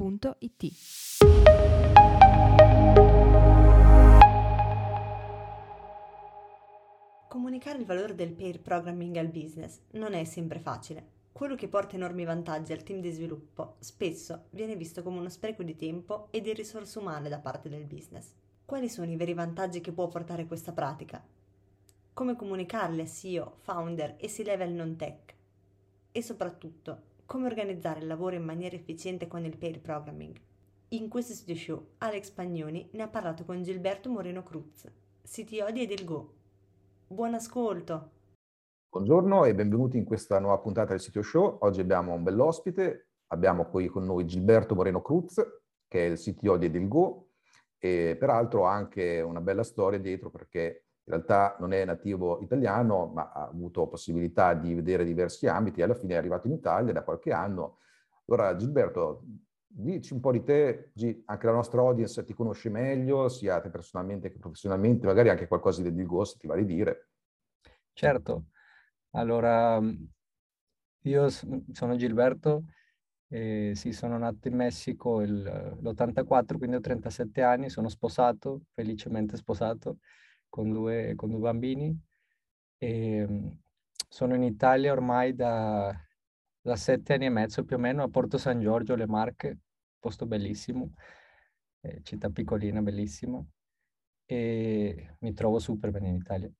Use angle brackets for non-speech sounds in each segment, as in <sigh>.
www.it. Comunicare il valore del pair programming al business non è sempre facile. Quello che porta enormi vantaggi al team di sviluppo spesso viene visto come uno spreco di tempo e di risorse umane da parte del business. Quali sono i veri vantaggi che può portare questa pratica? Come comunicarli a CEO, founder e C-level non tech? E soprattutto, come organizzare il lavoro in maniera efficiente con il pair programming. In questo studio show Alex Pagnoni ne ha parlato con Gilberto Moreno Cruz, CTO di Edelgo. Buon ascolto! Buongiorno e benvenuti in questa nuova puntata del sito show. Oggi abbiamo un bell'ospite, abbiamo qui con noi Gilberto Moreno Cruz, che è il CTO di Edelgo e peraltro ha anche una bella storia dietro perché in realtà non è nativo italiano, ma ha avuto possibilità di vedere diversi ambiti alla fine è arrivato in Italia da qualche anno. Allora, Gilberto, dici un po' di te, anche la nostra audience ti conosce meglio, sia te personalmente che professionalmente, magari anche qualcosa di Dilgo se ti va di dire. Certo, allora io sono Gilberto, e sì, sono nato in Messico l'84, quindi ho 37 anni, sono sposato, felicemente sposato con due, con due bambini. E ehm, sono in Italia ormai da, da sette anni e mezzo più o meno a Porto San Giorgio, le Marche, posto bellissimo, eh, città piccolina, bellissima, e mi trovo super bene in Italia.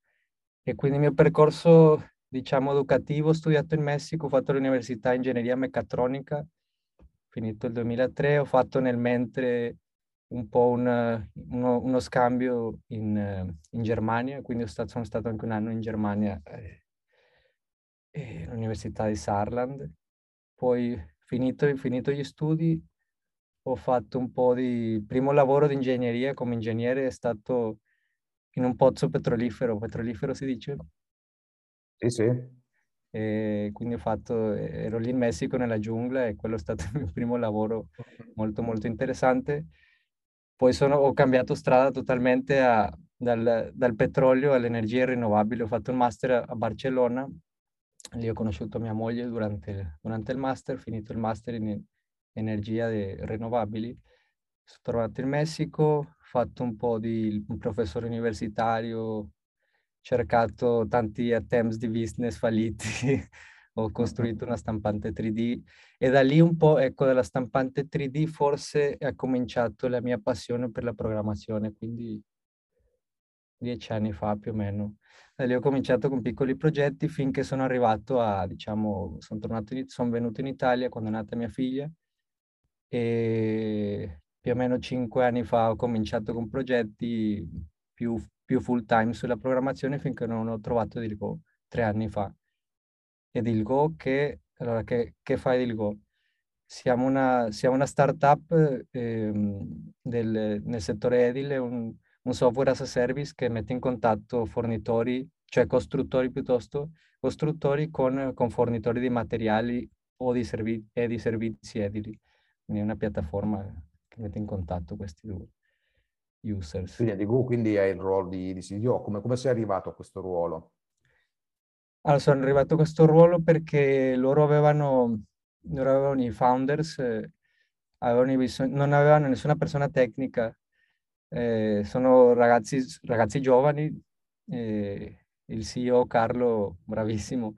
E quindi il mio percorso, diciamo, educativo, ho studiato in Messico, ho fatto l'università ingegneria meccatronica, finito il 2003, ho fatto nel mentre un po' un, uno, uno, scambio in, in Germania, quindi stato, sono stato anche un anno in Germania eh, eh, all'Università di Saarland. Poi, finito, finito gli studi, ho fatto un po' di... primo lavoro di ingegneria come ingegnere è stato in un pozzo petrolifero, petrolifero si dice? Sì, sì. E quindi ho fatto, ero lì in Messico nella giungla e quello è stato il mio primo lavoro molto molto interessante. Poi sono, ho cambiato strada totalmente a, dal, dal, petrolio alle energie rinnovabili. Ho fatto un master a Barcellona, lì ho conosciuto mia moglie durante, durante il master, finito il master in energia rinnovabili. Sono tornato in Messico, ho fatto un po' di un professore universitario, cercato tanti attempts di business falliti <laughs> ho costruito una stampante 3D e da lì un po', ecco, dalla stampante 3D forse è cominciato la mia passione per la programmazione, quindi dieci anni fa più o meno. Da lì ho cominciato con piccoli progetti finché sono arrivato a, diciamo, sono tornato, in, sono venuto in Italia quando è nata mia figlia. E più o meno cinque anni fa ho cominciato con progetti più, più full time sulla programmazione finché non ho trovato Dilgo tre anni fa ed il Go che, allora, che, che fa il Go? Siamo una, siamo una startup eh, del, nel settore edile, un, un software as a service che mette in contatto fornitori, cioè costruttori piuttosto, costruttori con, con fornitori di materiali o di, servi- e di servizi edili. Quindi è una piattaforma che mette in contatto questi due users. Quindi quindi è il ruolo di, di CDO. Come, come sei arrivato a questo ruolo? Allora, sono arrivato a questo ruolo perché loro avevano, loro avevano i founders, eh, avevano bisogno, non avevano nessuna persona tecnica, eh, sono ragazzi, ragazzi giovani, eh, il CEO Carlo, bravissimo,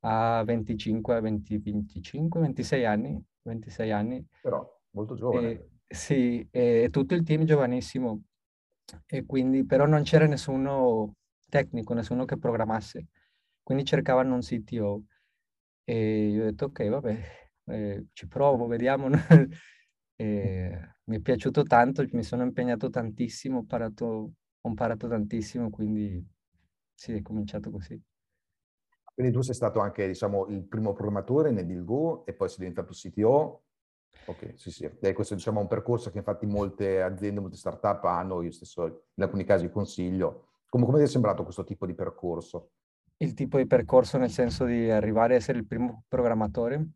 ha 25, 20, 25, 26 anni, 26 anni. Però molto giovane. sì, e tutto il team giovanissimo, e quindi, però non c'era nessuno tecnico, nessuno che programmasse quindi cercavano un CTO e io ho detto ok, vabbè, eh, ci provo, vediamo. <laughs> e mi è piaciuto tanto, mi sono impegnato tantissimo, ho imparato, ho imparato tantissimo, quindi sì, è cominciato così. Quindi tu sei stato anche, diciamo, il primo programmatore nel Go e poi sei diventato CTO? Ok, sì, sì. E questo diciamo, è un percorso che infatti molte aziende, molte start-up hanno, io stesso in alcuni casi consiglio. Come, come ti è sembrato questo tipo di percorso? Il tipo di percorso nel senso di arrivare a essere il primo programmatore?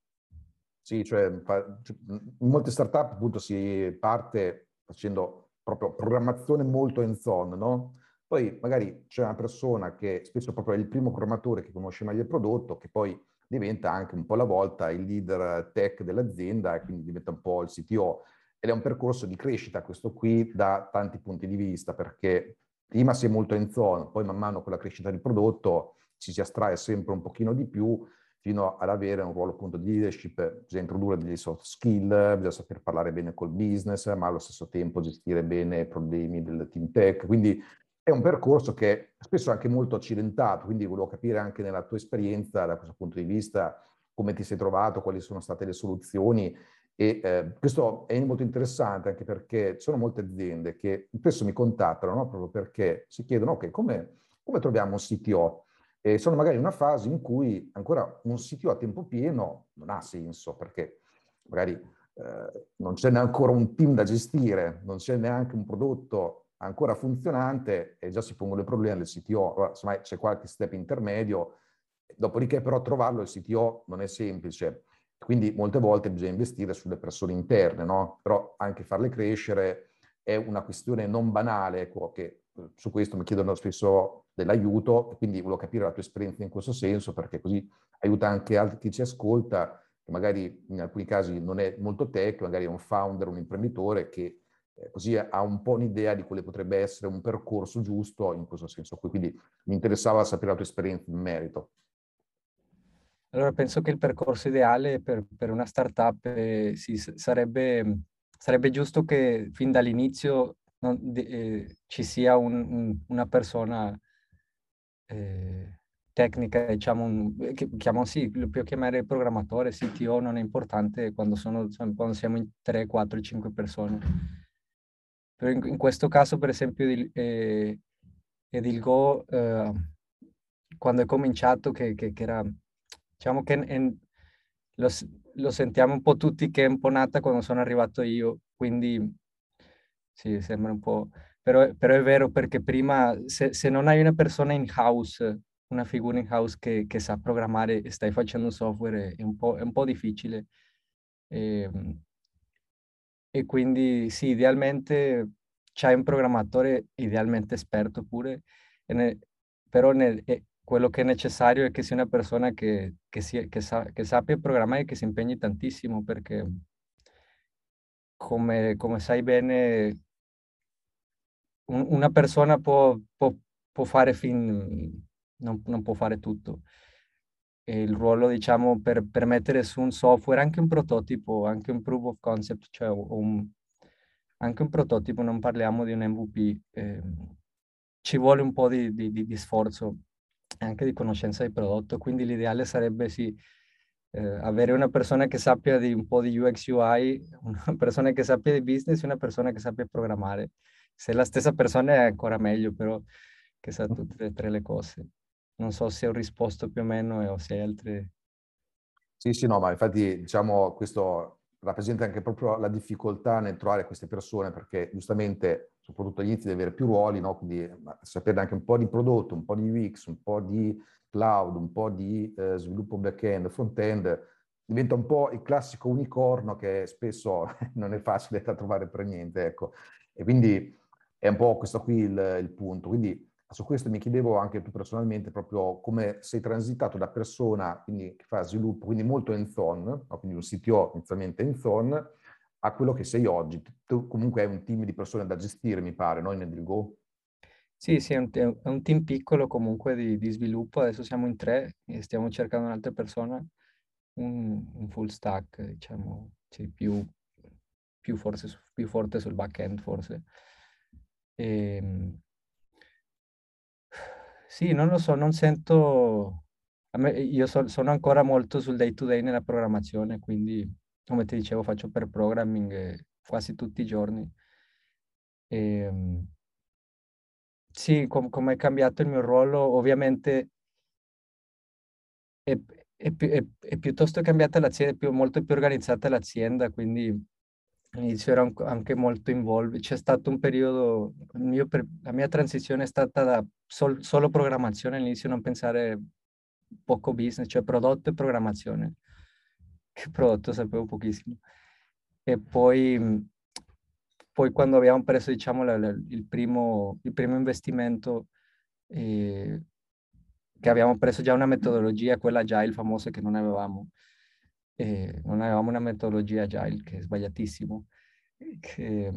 Sì, cioè in molte start-up appunto si parte facendo proprio programmazione molto hands-on, no? Poi magari c'è una persona che spesso proprio è il primo programmatore che conosce meglio il prodotto, che poi diventa anche un po' alla volta il leader tech dell'azienda e quindi diventa un po' il CTO. Ed è un percorso di crescita questo qui da tanti punti di vista, perché prima si è molto in zona, poi man mano con la crescita del prodotto ci si astrae sempre un pochino di più fino ad avere un ruolo appunto di leadership, bisogna introdurre degli soft skill, bisogna saper parlare bene col business, ma allo stesso tempo gestire bene i problemi del team tech. Quindi è un percorso che spesso è anche molto accidentato, quindi volevo capire anche nella tua esperienza, da questo punto di vista, come ti sei trovato, quali sono state le soluzioni. E eh, questo è molto interessante anche perché ci sono molte aziende che spesso mi contattano no? proprio perché si chiedono, ok, come, come troviamo un CTO? E sono magari in una fase in cui ancora un CTO a tempo pieno non ha senso, perché magari eh, non c'è ancora un team da gestire, non c'è neanche un prodotto ancora funzionante e già si pongono i problemi del CTO, insomma c'è qualche step intermedio, dopodiché però trovarlo il CTO non è semplice, quindi molte volte bisogna investire sulle persone interne, no? però anche farle crescere è una questione non banale, ecco, che eh, su questo mi chiedono spesso dell'aiuto, quindi volevo capire la tua esperienza in questo senso, perché così aiuta anche altri chi ci ascolta, che magari in alcuni casi non è molto tech, magari è un founder, un imprenditore che eh, così ha un po' un'idea di quale potrebbe essere un percorso giusto in questo senso qui. Quindi mi interessava sapere la tua esperienza in merito. Allora, penso che il percorso ideale per, per una startup eh, sì, sarebbe, sarebbe giusto che fin dall'inizio non, eh, ci sia un, un, una persona eh, tecnica, diciamo, un, che, chiamo, sì, lo puoi chiamare programmatore, CTO, non è importante quando, sono, quando siamo in 3, 4, 5 persone. Però in, in questo caso, per esempio, di, eh, Edilgo, eh, quando è cominciato, che, che, che era, diciamo che in, lo, lo, sentiamo un po' tutti che è un po' nata quando sono arrivato io, quindi sì, sembra un po'... Però, però è vero perché prima, se, se, non hai una persona in house, una figura in house che, che sa programmare e stai facendo software, è un po', è un po difficile. E, ehm, e quindi sì, idealmente c'hai un programmatore idealmente esperto pure, nel, però nel, eh, quello che è necessario è che sia una persona che, che, sia, che, sa, che sappia programmare e che si impegni tantissimo perché come, come sai bene una persona può, può, può fare fin, non, non può fare tutto e il ruolo, diciamo, per, per mettere su un software, anche un prototipo, anche un proof of concept, cioè un, anche un prototipo, non parliamo di un MVP, eh, ci vuole un po' di, di, di, sforzo anche di conoscenza del prodotto, quindi l'ideale sarebbe sì, eh, avere una persona che sappia di un po' di UX UI, una persona che sappia di business e una persona che sappia programmare. Se la stessa persona è ancora meglio, però che sa tutte e tre le cose. Non so se ho risposto più o meno o se hai altre... Sì, sì, no, ma infatti diciamo questo rappresenta anche proprio la difficoltà nel trovare queste persone perché giustamente, soprattutto all'inizio, devi avere più ruoli, no? quindi sapere anche un po' di prodotto, un po' di UX, un po' di cloud, un po' di eh, sviluppo back-end, front-end, diventa un po' il classico unicorno che spesso <laughs> non è facile da trovare per niente, ecco. E quindi è un po' questo qui il, il punto. Quindi su questo mi chiedevo anche tu personalmente proprio come sei transitato da persona quindi, che fa sviluppo, quindi molto hands-on, no? quindi un CTO inizialmente hands-on, a quello che sei oggi. Tu comunque hai un team di persone da gestire, mi pare, no? In Edilgo? Sì, sì, è un, è un team piccolo comunque di, di, sviluppo, adesso siamo in tre e stiamo cercando un'altra persona, un, un full stack, diciamo, sì, più, più, forse, più forte sul back-end forse. E, ehm, sì, non lo so, non sento... Me, io so, sono ancora molto sul day to day nella programmazione, quindi come ti dicevo faccio per programming eh, quasi tutti i giorni. E, ehm, sì, com- come è cambiato il mio ruolo, ovviamente è, è, è, è piuttosto cambiata l'azienda, è più, molto più organizzata l'azienda, quindi all'inizio ero anche molto involto. C'è stato un periodo, mio, la mia transizione è stata da sol, solo programmazione, all'inizio non pensare poco business, cioè prodotto e programmazione. Che <laughs> prodotto sapevo pochissimo. E poi, poi quando abbiamo preso, diciamo, la, la, il, primo, il primo investimento, eh, che abbiamo preso già una metodologia, quella agile famosa che non avevamo, eh, non avevamo una metodologia agile che è sbagliatissimo. Che,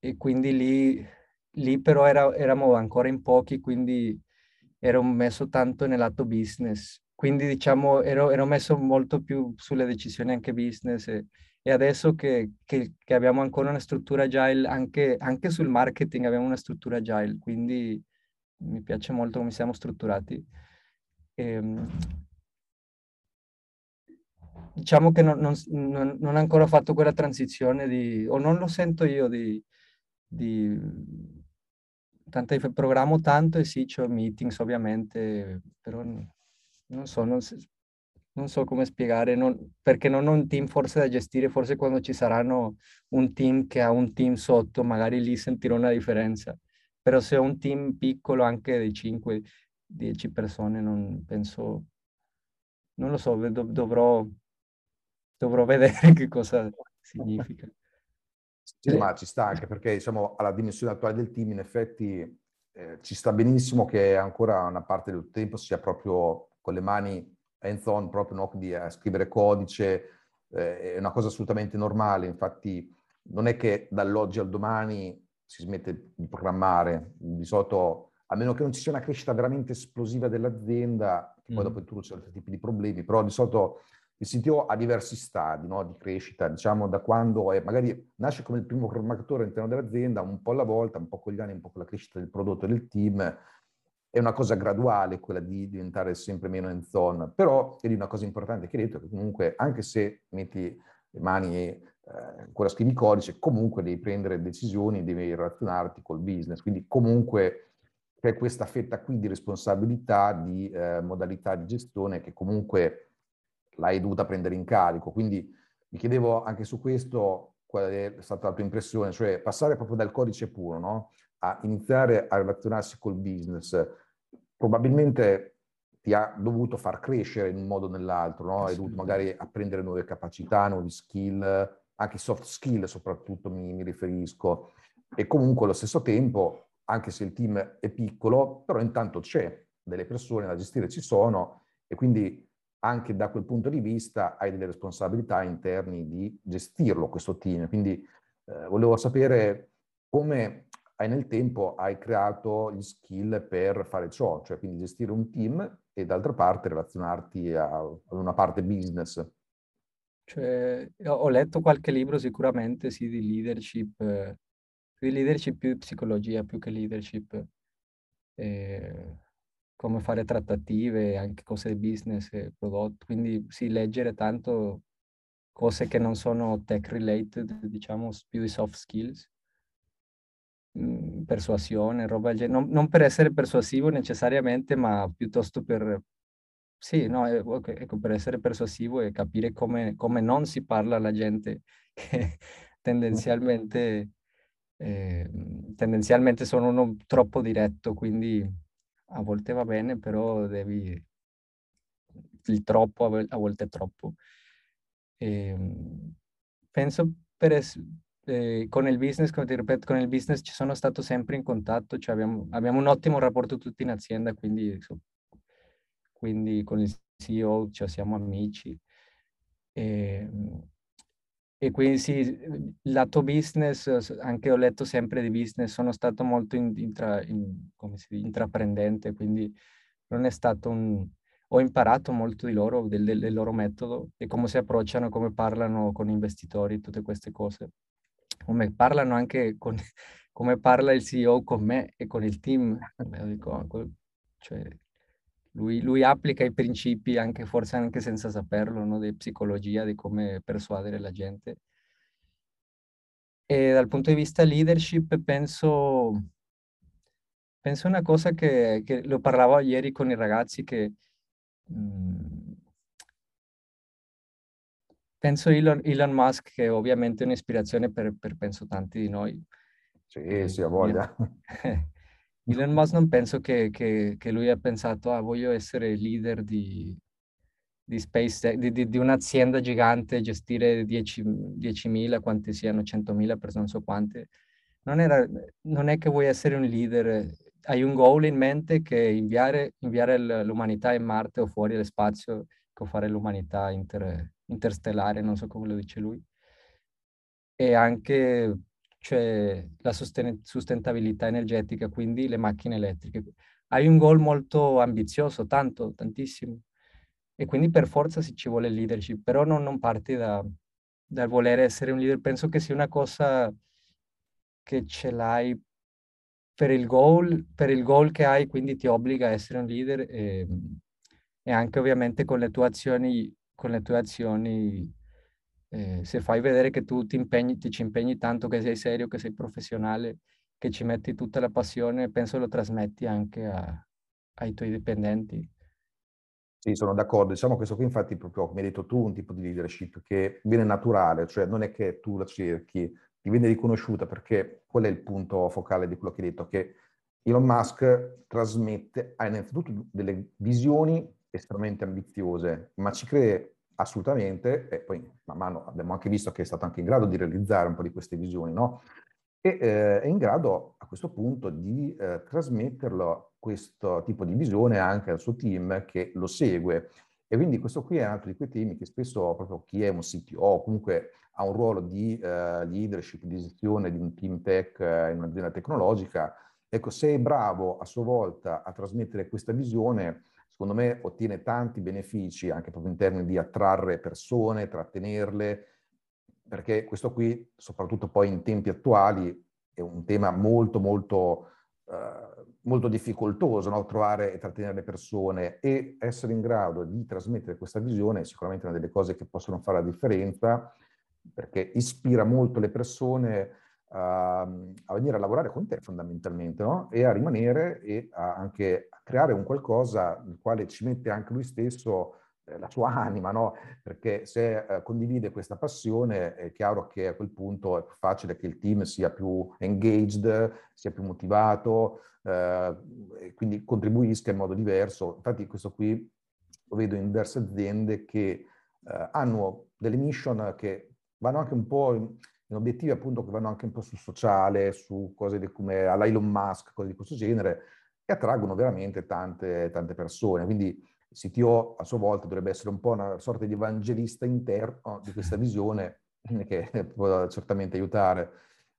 e quindi lì, lì però era, eravamo ancora in pochi, quindi ero messo tanto nel lato business. Quindi diciamo ero, ero messo molto più sulle decisioni anche business e, e adesso che, che, che, abbiamo ancora una struttura agile, anche, anche sul marketing abbiamo una struttura agile, quindi mi piace molto come siamo strutturati. E, ehm, diciamo che non, non, non, ho ancora fatto quella transizione di, o non lo sento io di, di tanto programmo tanto e sì, ho meetings ovviamente, però non so, non, non so come spiegare, non, perché non ho un team forse da gestire, forse quando ci saranno un team che ha un team sotto, magari lì sentirò una differenza, però se ho un team piccolo anche di 5-10 persone, non penso, non lo so, dov- dovrò dovrò vedere <laughs> che cosa significa. Sì, ma ci sta anche perché diciamo alla dimensione attuale del team in effetti eh, ci sta benissimo che ancora una parte del tempo sia proprio con le mani hands-on, proprio no? di a scrivere codice, eh, è una cosa assolutamente normale, infatti non è che dall'oggi al domani si smette di programmare, di solito, a meno che non ci sia una crescita veramente esplosiva dell'azienda, che poi mm. dopo introduce altri tipi di problemi, però di solito il CTO ha diversi stadi no, di crescita, diciamo da quando è, magari nasce come il primo programmatore all'interno dell'azienda, un po' alla volta, un po' con gli anni, un po' con la crescita del prodotto e del team. È una cosa graduale quella di diventare sempre meno in zone, però è una cosa importante che hai detto, che comunque anche se metti le mani e eh, ancora scrivi codice, comunque devi prendere decisioni, devi relazionarti col business, quindi comunque c'è questa fetta qui di responsabilità, di eh, modalità di gestione che comunque l'hai dovuta prendere in carico. Quindi mi chiedevo anche su questo qual è stata la tua impressione, cioè passare proprio dal codice puro no? a iniziare a relazionarsi col business. Probabilmente ti ha dovuto far crescere in un modo o nell'altro, no? hai dovuto magari apprendere nuove capacità, nuovi skill, anche soft skill soprattutto mi, mi riferisco. E comunque allo stesso tempo, anche se il team è piccolo, però intanto c'è, delle persone da gestire ci sono e quindi anche da quel punto di vista hai delle responsabilità interni di gestirlo questo team. Quindi eh, volevo sapere come hai nel tempo hai creato gli skill per fare ciò, cioè quindi gestire un team e d'altra parte relazionarti a, una parte business. Cioè, ho letto qualche libro sicuramente sì di leadership, eh, di leadership più psicologia più che leadership. Eh, come fare trattative, anche cose di business prodotto, quindi sì, leggere tanto cose che non sono tech related, diciamo più di soft skills, mm, persuasione, roba del genere, non, non, per essere persuasivo necessariamente, ma piuttosto per, sì, no, ecco, per essere persuasivo e capire come, come non si parla alla gente <laughs> che tendenzialmente, eh, tendenzialmente sono uno troppo diretto, quindi a volte va bene, però devi... Il troppo, a volte troppo. E, ehm, penso per es- eh, con il business, come ti ripeto, con il business ci sono stato sempre in contatto, cioè abbiamo, abbiamo un ottimo rapporto tutti in azienda, quindi, quindi con il CEO cioè siamo amici. E, ehm, e quindi sì, lato business, anche ho letto sempre di business, sono stato molto in, intra, in, dice, intraprendente, quindi non è stato un... Ho imparato molto di loro, del, del, loro metodo e come si approcciano, come parlano con investitori, tutte queste cose. Come parlano anche con... <laughs> come parla il CEO con me e con il team. Dico, cioè, lui, lui, applica i principi anche forse anche senza saperlo, no? di psicologia, di come persuadere la gente. E dal punto di vista leadership penso, penso una cosa che, che lo parlavo ieri con i ragazzi che mh, mm, penso Elon, Elon, Musk che è ovviamente un'ispirazione per, per, penso tanti di noi. Sì, sì, ha voglia. <laughs> Elon Musk non penso che, che, che, lui ha pensato, ah, voglio essere leader di, di, space, di, di, di un'azienda gigante, gestire 10.000, 10 quanti siano, 100.000 persone, non so quante. Non, era, non è che vuoi essere un leader, hai un goal in mente che inviare, inviare l'umanità in Marte o fuori dallo spazio, o fare l'umanità inter, interstellare, non so come lo dice lui. E anche cioè, la sosten- sustentabilità energetica, quindi le macchine elettriche. Hai un goal molto ambizioso, tanto, tantissimo. E quindi per forza si ci vuole leadership, però non, non parti da, dal volere essere un leader. Penso che sia una cosa che ce l'hai per il goal, per il goal che hai, quindi ti obbliga a essere un leader e, e anche ovviamente con le tue azioni, con le tue azioni eh, se fai vedere che tu ti impegni, ti ci impegni tanto, che sei serio, che sei professionale, che ci metti tutta la passione, penso lo trasmetti anche a, ai tuoi dipendenti. Sì, sono d'accordo. Diciamo questo qui infatti proprio, come hai detto tu, un tipo di leadership che viene naturale, cioè non è che tu la cerchi, ti viene riconosciuta perché qual è il punto focale di quello che hai detto, che Elon Musk trasmette, ha innanzitutto delle visioni estremamente ambiziose, ma ci crede assolutamente, e poi man mano abbiamo anche visto che è stato anche in grado di realizzare un po' di queste visioni, no? E eh, è in grado a questo punto di eh, trasmetterlo questo tipo di visione anche al suo team che lo segue. E quindi questo qui è un altro di quei temi che spesso proprio chi è un CTO o comunque ha un ruolo di uh, leadership, di gestione di un team tech uh, in un'azienda tecnologica, ecco, se è bravo a sua volta a trasmettere questa visione, secondo me ottiene tanti benefici anche proprio in termini di attrarre persone, trattenerle, perché questo qui, soprattutto poi in tempi attuali, è un tema molto, molto, uh, molto difficoltoso, no? trovare e trattenere le persone e essere in grado di trasmettere questa visione è sicuramente una delle cose che possono fare la differenza, perché ispira molto le persone a, a venire a lavorare con te fondamentalmente, no? E a rimanere e a anche a creare un qualcosa nel quale ci mette anche lui stesso eh, la sua <laughs> anima, no? Perché se eh, condivide questa passione è chiaro che a quel punto è più facile che il team sia più engaged, sia più motivato, eh, e quindi contribuisca in modo diverso. Infatti questo qui lo vedo in diverse aziende che eh, hanno delle mission che vanno anche un po' in obiettivi appunto che vanno anche un po' sul sociale, su cose di, come alla Musk, cose di questo genere, e attraggono veramente tante, tante persone. Quindi il CTO a sua volta dovrebbe essere un po' una sorta di evangelista interno di questa visione <laughs> che può certamente aiutare.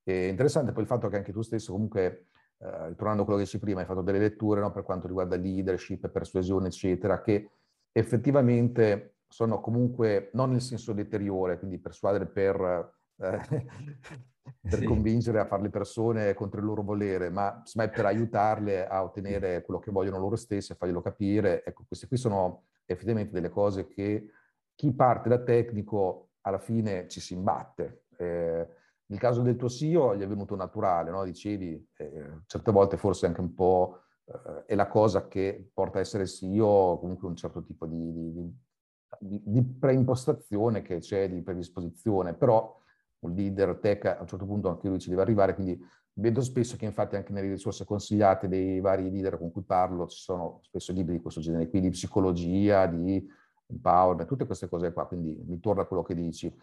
È interessante poi il fatto che anche tu stesso comunque, eh, tornando a quello che dici prima, hai fatto delle letture no, per quanto riguarda leadership, persuasione, eccetera, che effettivamente sono comunque non nel senso deteriore, quindi persuadere per eh, <laughs> per sì. convincere a fare le persone contro il loro volere, ma per aiutarle a ottenere quello che vogliono loro stessi, a farglielo capire. Ecco, queste qui sono effettivamente delle cose che chi parte da tecnico alla fine ci si imbatte. Eh, nel caso del tuo CEO gli è venuto naturale, no? dicevi, eh, certe volte forse anche un po' eh, è la cosa che porta a essere CEO, comunque un certo tipo di, di, di, di preimpostazione che c'è, di predisposizione, però un leader tech, a un certo punto anche lui ci deve arrivare, quindi vedo spesso che infatti anche nelle risorse consigliate dei vari leader con cui parlo ci sono spesso libri di questo genere, quindi di psicologia, di empowerment, tutte queste cose qua, quindi mi torna a quello che dici.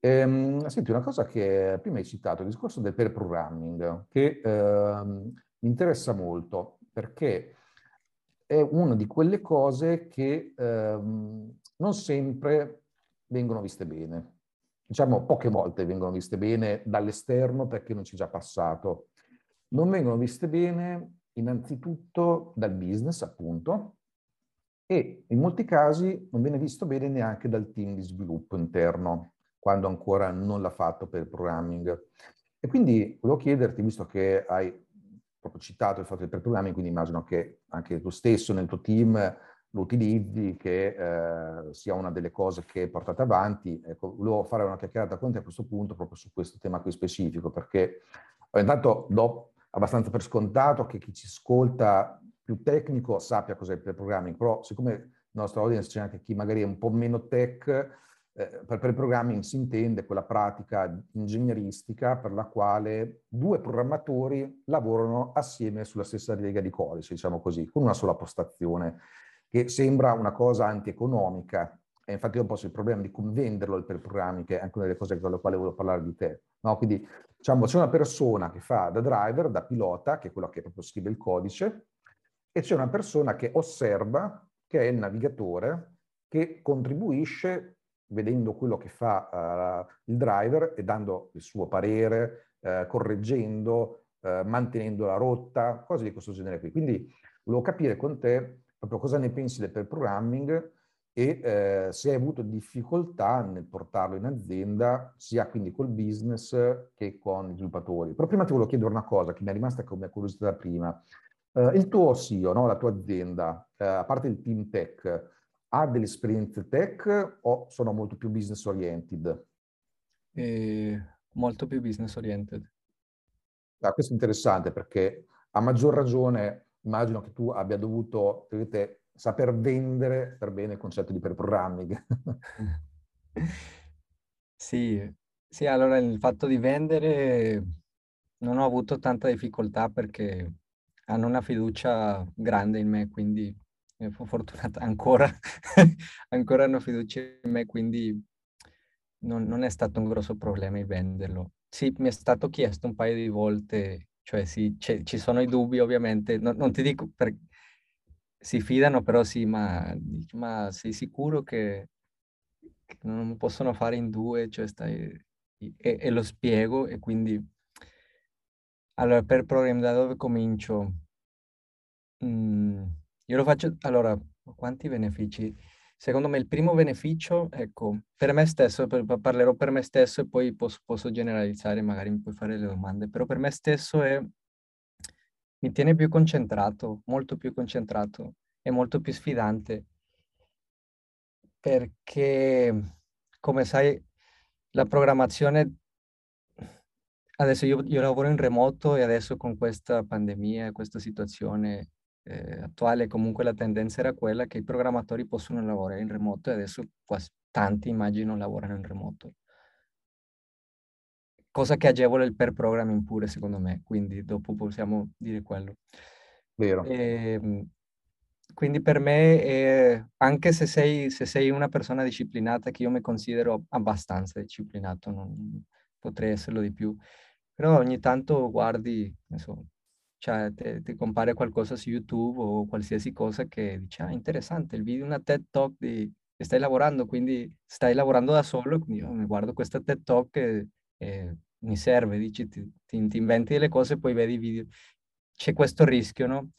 Ehm, senti, una cosa che prima hai citato, il discorso del pair programming, che ehm, mi interessa molto perché è una di quelle cose che ehm, non sempre vengono viste bene diciamo poche volte vengono viste bene dall'esterno perché non ci è già passato. Non vengono viste bene innanzitutto dal business, appunto, e in molti casi non viene visto bene neanche dal team di sviluppo interno, quando ancora non l'ha fatto per il programming. E quindi volevo chiederti, visto che hai proprio citato il fatto del programming, quindi immagino che anche tu stesso nel tuo team lo utilizzi, che eh, sia una delle cose che portate avanti. Ecco, volevo fare una chiacchierata con te a questo punto proprio su questo tema qui specifico, perché intanto do abbastanza per scontato che chi ci ascolta più tecnico sappia cos'è il programming, però siccome nel nostro audience c'è anche chi magari è un po' meno tech, eh, per, per il programming si intende quella pratica ingegneristica per la quale due programmatori lavorano assieme sulla stessa riga di codice, diciamo così, con una sola postazione, che sembra una cosa antieconomica, e infatti io posso il problema di convenderlo per programmi, che è anche una delle cose con le quali volevo parlare di te. No? Quindi diciamo, c'è una persona che fa da driver, da pilota, che è quello che proprio scrive il codice, e c'è una persona che osserva, che è il navigatore, che contribuisce vedendo quello che fa uh, il driver e dando il suo parere, uh, correggendo, uh, mantenendo la rotta, cose di questo genere qui. Quindi volevo capire con te proprio cosa ne pensi del pair programming e eh, se hai avuto difficoltà nel portarlo in azienda, sia quindi col business che con i sviluppatori. Però prima ti volevo chiedere una cosa che mi è rimasta come curiosità da prima. Uh, il tuo CEO, no, la tua azienda, uh, a parte il team tech, ha delle esperienze tech o sono molto più business oriented? Eh, molto più business oriented. Ah, questo è interessante perché a maggior ragione immagino che tu abbia dovuto te, saper vendere per bene il concetto di per programming. <laughs> sì, sì, allora il fatto di vendere non ho avuto tanta difficoltà perché hanno una fiducia grande in me, quindi eh, fortunata ancora, <laughs> ancora hanno fiducia in me, quindi non, non, è stato un grosso problema il venderlo. Sì, mi è stato chiesto un paio di volte, cioè sì, ci sono i dubbi ovviamente, no, non ti dico per, si fidano, però sì, ma, ma sei sicuro che, che, non possono fare in due, cioè stai, e, e lo spiego e quindi allora, per programma da dove comincio? Mm, io lo faccio, allora, quanti benefici? Secondo me il primo beneficio, ecco, per me stesso, per, parlerò per me stesso e poi posso, posso, generalizzare, magari mi puoi fare le domande, però per me stesso è, mi tiene più concentrato, molto più concentrato e molto più sfidante, perché, come sai, la programmazione Adesso io, io, lavoro in remoto e adesso con questa pandemia, questa situazione eh, attuale, comunque la tendenza era quella che i programmatori possono lavorare in remoto e adesso quasi tanti immagino lavorano in remoto. Cosa che agevola il per programming pure secondo me, quindi dopo possiamo dire quello. Vero. E, ehm, quindi per me, eh, anche se sei, se sei una persona disciplinata, che io mi considero abbastanza disciplinato, non potrei esserlo di più, però ogni tanto guardi, insomma, cioè ti, ti compare qualcosa su YouTube o qualsiasi cosa che dici, ah, interessante, il video, una TED Talk di, che stai lavorando, quindi stai lavorando da solo, quindi io mi guardo questa TED Talk e, e mi serve, dici, ti, ti, ti, inventi delle cose e poi vedi i video. C'è questo rischio, no?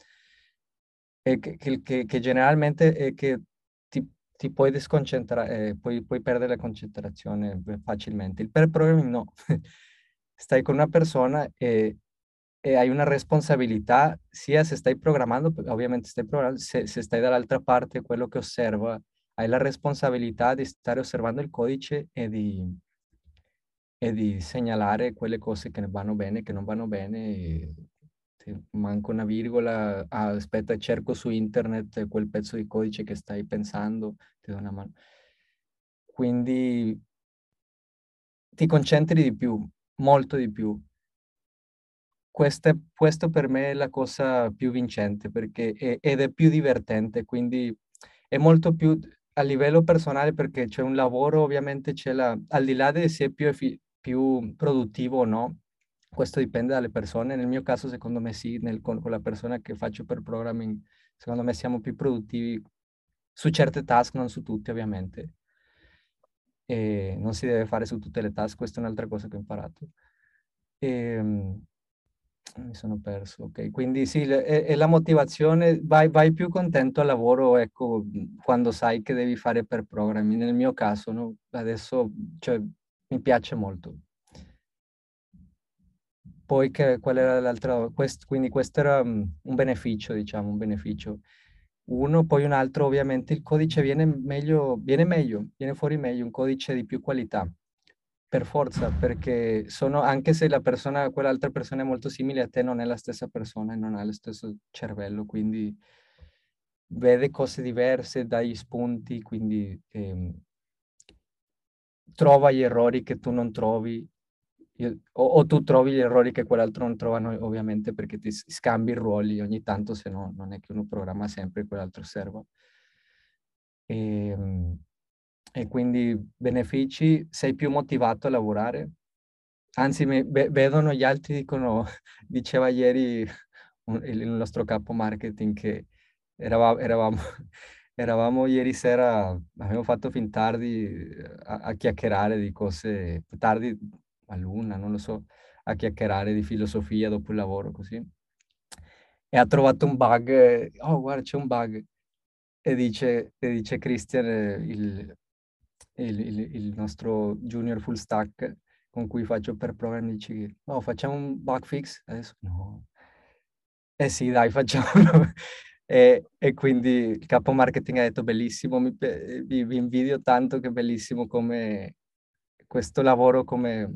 Che, che, che, che generalmente è che ti, ti puoi desconcentrare, eh, puoi, puoi perdere la concentrazione facilmente. Il per programming no. <laughs> stai con una persona e, e, hai una responsabilità, sia se stai programmando, ovviamente stai programmando, se, se stai dall'altra parte, quello che osserva, hai la responsabilità di stare osservando il codice e di, e di segnalare quelle cose che vanno bene, che non vanno bene. manca una virgola, aspetta, cerco su internet quel pezzo di codice che stai pensando, ti do una mano. Quindi ti concentri di più, molto di più. Questa, questo per me è la cosa più vincente perché è, ed è più divertente, quindi è molto più a livello personale perché c'è un lavoro, ovviamente c'è la, al di là di se è più, più produttivo o no, questo dipende dalle persone, nel mio caso secondo me sì, nel, con, con la persona che faccio per programming, secondo me siamo più produttivi su certe task, non su tutte ovviamente e non si deve fare su tutte le task, questa è un'altra cosa che ho imparato. E, ehm, mi sono perso, ok. Quindi sì, è, è la motivazione, vai, vai, più contento al lavoro, ecco, quando sai che devi fare per programmi. Nel mio caso, no? Adesso, cioè, mi piace molto. Poi che, qual era l'altra, quest, quindi questo era um, un beneficio, diciamo, un beneficio uno, poi un altro, ovviamente il codice viene meglio, viene meglio, viene fuori meglio, un codice di più qualità, per forza, perché sono, anche se la persona, quell'altra persona è molto simile a te, non è la stessa persona e non ha lo stesso cervello, quindi vede cose diverse, dà gli spunti, quindi eh, trova gli errori che tu non trovi io, o, o, tu trovi gli errori che quell'altro non trova, ovviamente perché ti scambi i ruoli ogni tanto, se no non è che uno programma sempre e quell'altro serva. E, quindi benefici, sei più motivato a lavorare. Anzi, mi, be, vedono gli altri, dicono, <laughs> diceva ieri un, il nostro capo marketing che eravamo, eravamo, <laughs> eravamo ieri sera, abbiamo fatto fin tardi eh, a, a chiacchierare di cose, tardi a luna, non lo so, a chiacchierare di filosofia dopo il lavoro così. E ha trovato un bug, oh guarda c'è un bug, e dice, e dice Christian, il, il, il, il, nostro junior full stack con cui faccio per programmi, dice, no, facciamo un bug fix? Adesso no. Eh sì, dai, <laughs> facciamolo. e, e, quindi il capo marketing ha detto, bellissimo, mi, vi, vi invidio tanto che bellissimo come questo lavoro come,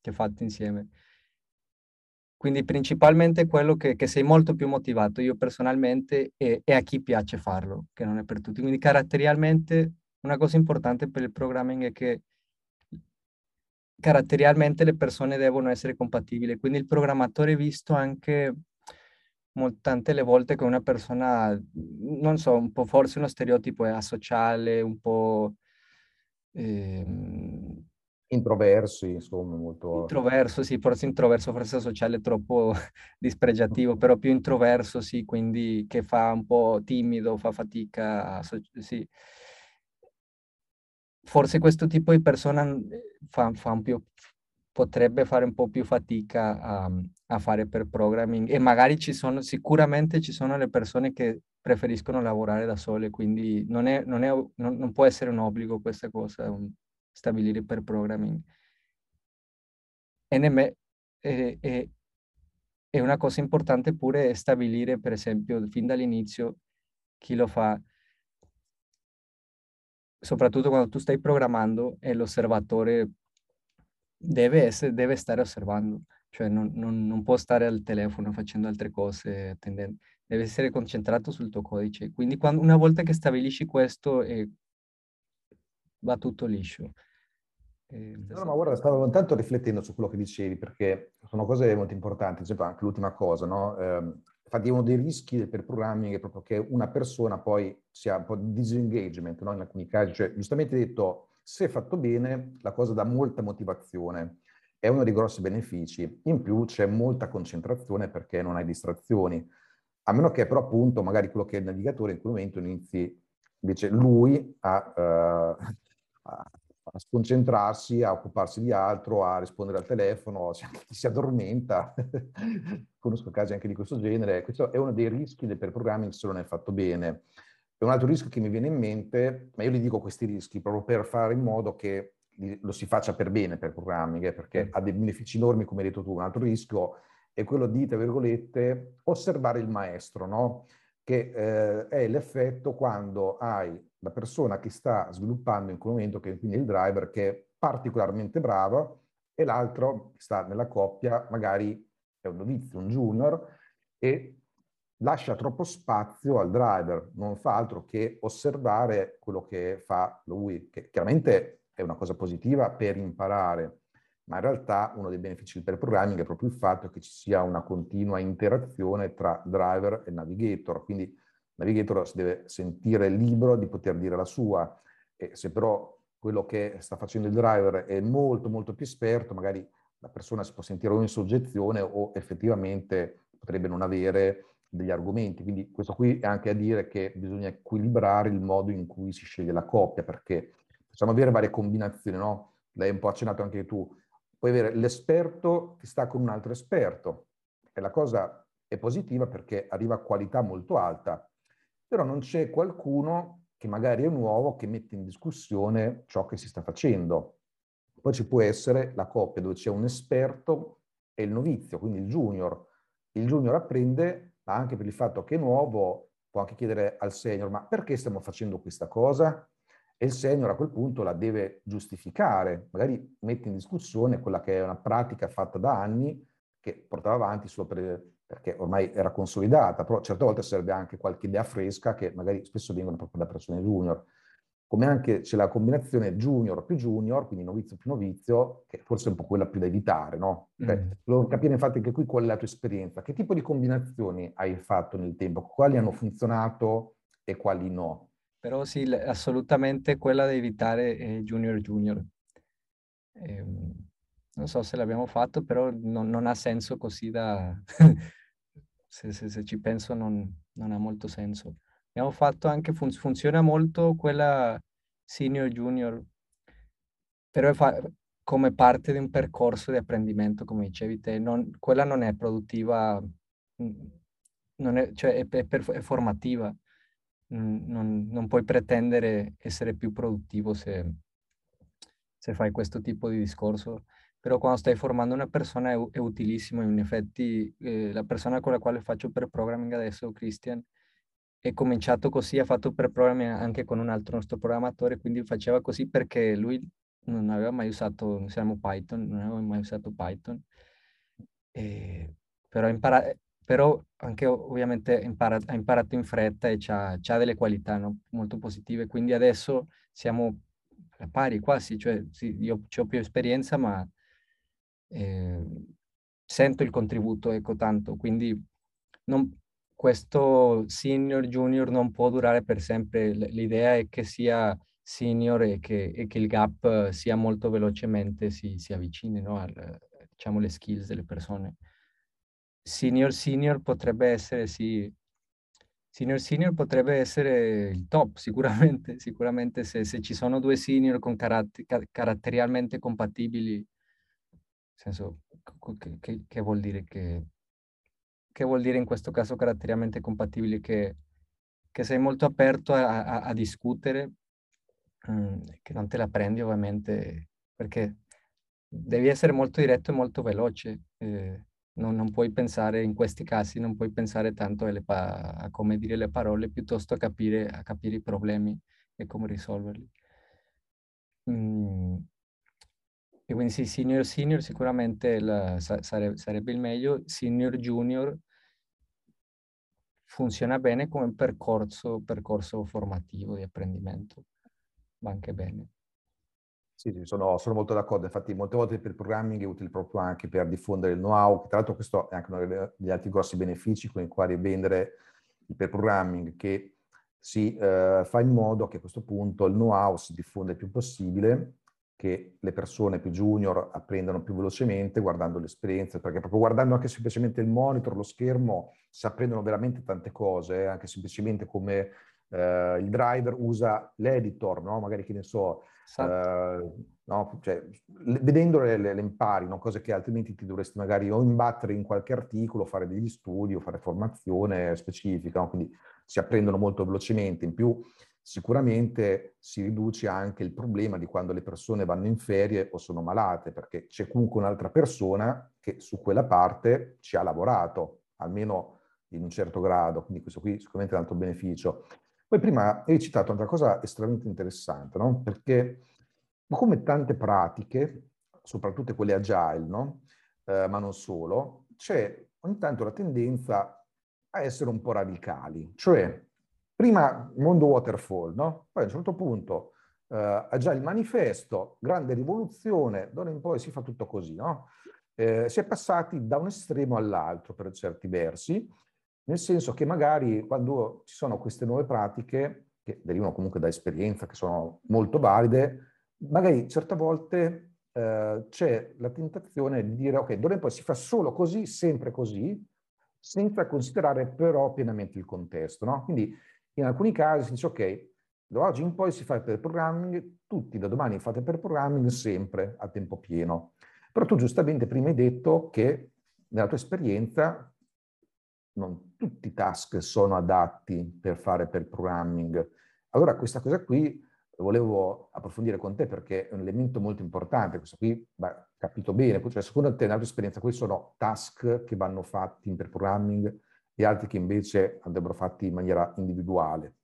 che fate insieme. Quindi principalmente quello che, che, sei molto più motivato, io personalmente, e, e, a chi piace farlo, che non è per tutti. Quindi caratterialmente una cosa importante per il programming è che caratterialmente le persone devono essere compatibili, quindi il programmatore è visto anche tante le volte che una persona, non so, un po' forse uno stereotipo è asociale, un po' eh, Introversi, insomma, molto... Introverso, sì, forse introverso, forse sociale troppo <laughs> dispregiativo, però più introverso, sì, quindi che fa un po' timido, fa fatica, sì. Forse questo tipo di persona fa, fa un più, potrebbe fare un po' più fatica a, a, fare per programming e magari ci sono, sicuramente ci sono le persone che preferiscono lavorare da sole, quindi non, è, non, è, non, non può essere un obbligo questa cosa, stabilire per programming. NM è, è, è una cosa importante pure stabilire, per esempio, fin dall'inizio chi lo fa, soprattutto quando tu stai programmando e l'osservatore deve, essere, deve stare osservando, cioè non, non, non, può stare al telefono facendo altre cose, attendendo. deve essere concentrato sul tuo codice. Quindi quando, una volta che stabilisci questo eh, va tutto liscio. Eh, no, ma guarda, stavo intanto riflettendo su quello che dicevi, perché sono cose molto importanti, esempio anche l'ultima cosa, no? Eh, infatti uno dei rischi per programming è proprio che una persona poi sia un po' di disengagement, no? In alcuni casi, cioè giustamente detto, se fatto bene, la cosa dà molta motivazione, è uno dei grossi benefici. In più c'è molta concentrazione perché non hai distrazioni, a meno che però appunto magari quello che è il navigatore in quel momento inizi invece lui a, uh, a a sconcentrarsi, a occuparsi di altro, a rispondere al telefono, chi si addormenta, <laughs> conosco casi anche di questo genere, questo è uno dei rischi del per programming se non è fatto bene. E un altro rischio che mi viene in mente, ma io li dico questi rischi proprio per fare in modo che lo si faccia per bene per programming, eh, perché mm. ha dei benefici enormi, come hai detto tu. Un altro rischio è quello di, tra virgolette, osservare il maestro, no? che eh, è l'effetto quando hai la persona che sta sviluppando in quel momento, che è quindi il driver, che è particolarmente bravo, e l'altro che sta nella coppia, magari è un novizio, un junior, e lascia troppo spazio al driver, non fa altro che osservare quello che fa lui, che chiaramente è una cosa positiva per imparare, ma in realtà uno dei benefici del programming è proprio il fatto che ci sia una continua interazione tra driver e navigator, quindi navigator si deve sentire libero di poter dire la sua e se però quello che sta facendo il driver è molto molto più esperto, magari la persona si può sentire o in soggezione o effettivamente potrebbe non avere degli argomenti. Quindi questo qui è anche a dire che bisogna equilibrare il modo in cui si sceglie la coppia, perché possiamo avere varie combinazioni, no? L'hai un po' accennato anche tu. Puoi avere l'esperto che sta con un altro esperto e la cosa è positiva perché arriva a qualità molto alta, però non c'è qualcuno che magari è nuovo che mette in discussione ciò che si sta facendo. Poi ci può essere la coppia dove c'è un esperto e il novizio, quindi il junior. Il junior apprende, ma anche per il fatto che è nuovo, può anche chiedere al senior, ma perché stiamo facendo questa cosa? E il senior a quel punto la deve giustificare, magari mette in discussione quella che è una pratica fatta da anni che portava avanti solo per perché ormai era consolidata, però certe volte serve anche qualche idea fresca che magari spesso vengono proprio da persone junior. come anche c'è la combinazione junior più junior, quindi novizio più novizio, che forse è un po' quella più da evitare, no? Cioè, mm. Volevo capire infatti anche qui qual è la tua esperienza. Che tipo di combinazioni hai fatto nel tempo? Quali hanno funzionato e quali no? Però sì, assolutamente quella da evitare è junior junior. Eh, non so se l'abbiamo fatto, però non, non ha senso così da... <laughs> se, se, se, ci penso non, non ha molto senso. Abbiamo fatto anche, fun- funziona molto quella senior junior, però fa- come parte di un percorso di apprendimento, come dicevi te, non, quella non è produttiva, mm, non è, cioè è, è, è formativa, mm, non, non, puoi pretendere essere più produttivo se, se fai questo tipo di discorso però quando stai formando una persona è, è utilissimo. In effetti, eh, la persona con la quale faccio per programming adesso, Christian, è cominciato così, ha fatto per programming anche con un altro nostro programmatore, quindi faceva così perché lui non aveva mai usato, siamo Python, non aveva mai usato Python, e, però, impara, però anche ovviamente impara, ha imparato in fretta e ha delle qualità no? molto positive, quindi adesso siamo a pari quasi, cioè sì, io ho più esperienza, ma eh, sento il contributo, ecco tanto, quindi non, questo senior junior non può durare per sempre, l'idea è che sia senior e che, e che il gap sia molto velocemente si, si avvicini no, al, diciamo, le skills delle persone. Senior senior potrebbe essere sì, senior senior potrebbe essere il top sicuramente, sicuramente se, se ci sono due senior con caratter- caratterialmente compatibili senso, che, che, che, vuol dire che, che vuol dire in questo caso caratterialmente compatibili? Che, sei molto aperto a, a, a discutere, mm, che non te la prendi ovviamente, perché devi essere molto diretto e molto veloce. Eh, non, non, puoi pensare, in questi casi, non puoi pensare tanto pa- a come dire le parole, piuttosto a capire, a capire i problemi e come risolverli. Mm, e quindi sì, senior senior sicuramente la, sare, sarebbe il meglio, senior junior funziona bene come percorso, percorso formativo di apprendimento, va anche bene. Sì, sì sono, sono, molto d'accordo, infatti molte volte per il programming è utile proprio anche per diffondere il know-how, tra l'altro questo è anche uno degli altri grossi benefici con i quali vendere il per programming, che si eh, fa in modo che a questo punto il know-how si diffonda il più possibile che le persone più junior apprendano più velocemente guardando l'esperienza, perché proprio guardando anche semplicemente il monitor, lo schermo, si apprendono veramente tante cose, eh? anche semplicemente come eh, il driver usa l'editor, no? magari che ne so, eh, no? cioè, le, vedendole le, le impari, no? cose che altrimenti ti dovresti magari o imbattere in qualche articolo, fare degli studi o fare formazione specifica, quindi si apprendono molto velocemente. In più sicuramente si riduce anche il problema di quando le persone vanno in ferie o sono malate, perché c'è comunque un'altra persona che su quella parte ci ha lavorato, almeno in un certo grado, quindi questo qui sicuramente è un altro beneficio. Poi prima hai citato un'altra cosa estremamente interessante, no? Perché come tante pratiche, soprattutto quelle agile, no? Eh, ma non solo, c'è ogni tanto la tendenza a essere un po' radicali, cioè Prima mondo waterfall, no? Poi a un certo punto eh, ha già il manifesto, grande rivoluzione, d'ora in poi si fa tutto così, no? Eh, si è passati da un estremo all'altro per certi versi, nel senso che magari quando ci sono queste nuove pratiche, che derivano comunque da esperienza, che sono molto valide, magari certe volte eh, c'è la tentazione di dire ok, d'ora in poi si fa solo così, sempre così, senza considerare però pienamente il contesto. No? Quindi in alcuni casi si dice, ok, da oggi in poi si fa per programming, tutti da domani fate per programming sempre a tempo pieno. Però tu giustamente prima hai detto che nella tua esperienza non tutti i task sono adatti per fare per programming. Allora questa cosa qui volevo approfondire con te perché è un elemento molto importante. Questo qui, beh, capito bene, cioè secondo te nella tua esperienza questi sono task che vanno fatti per programming e altri che invece andrebbero fatti in maniera individuale.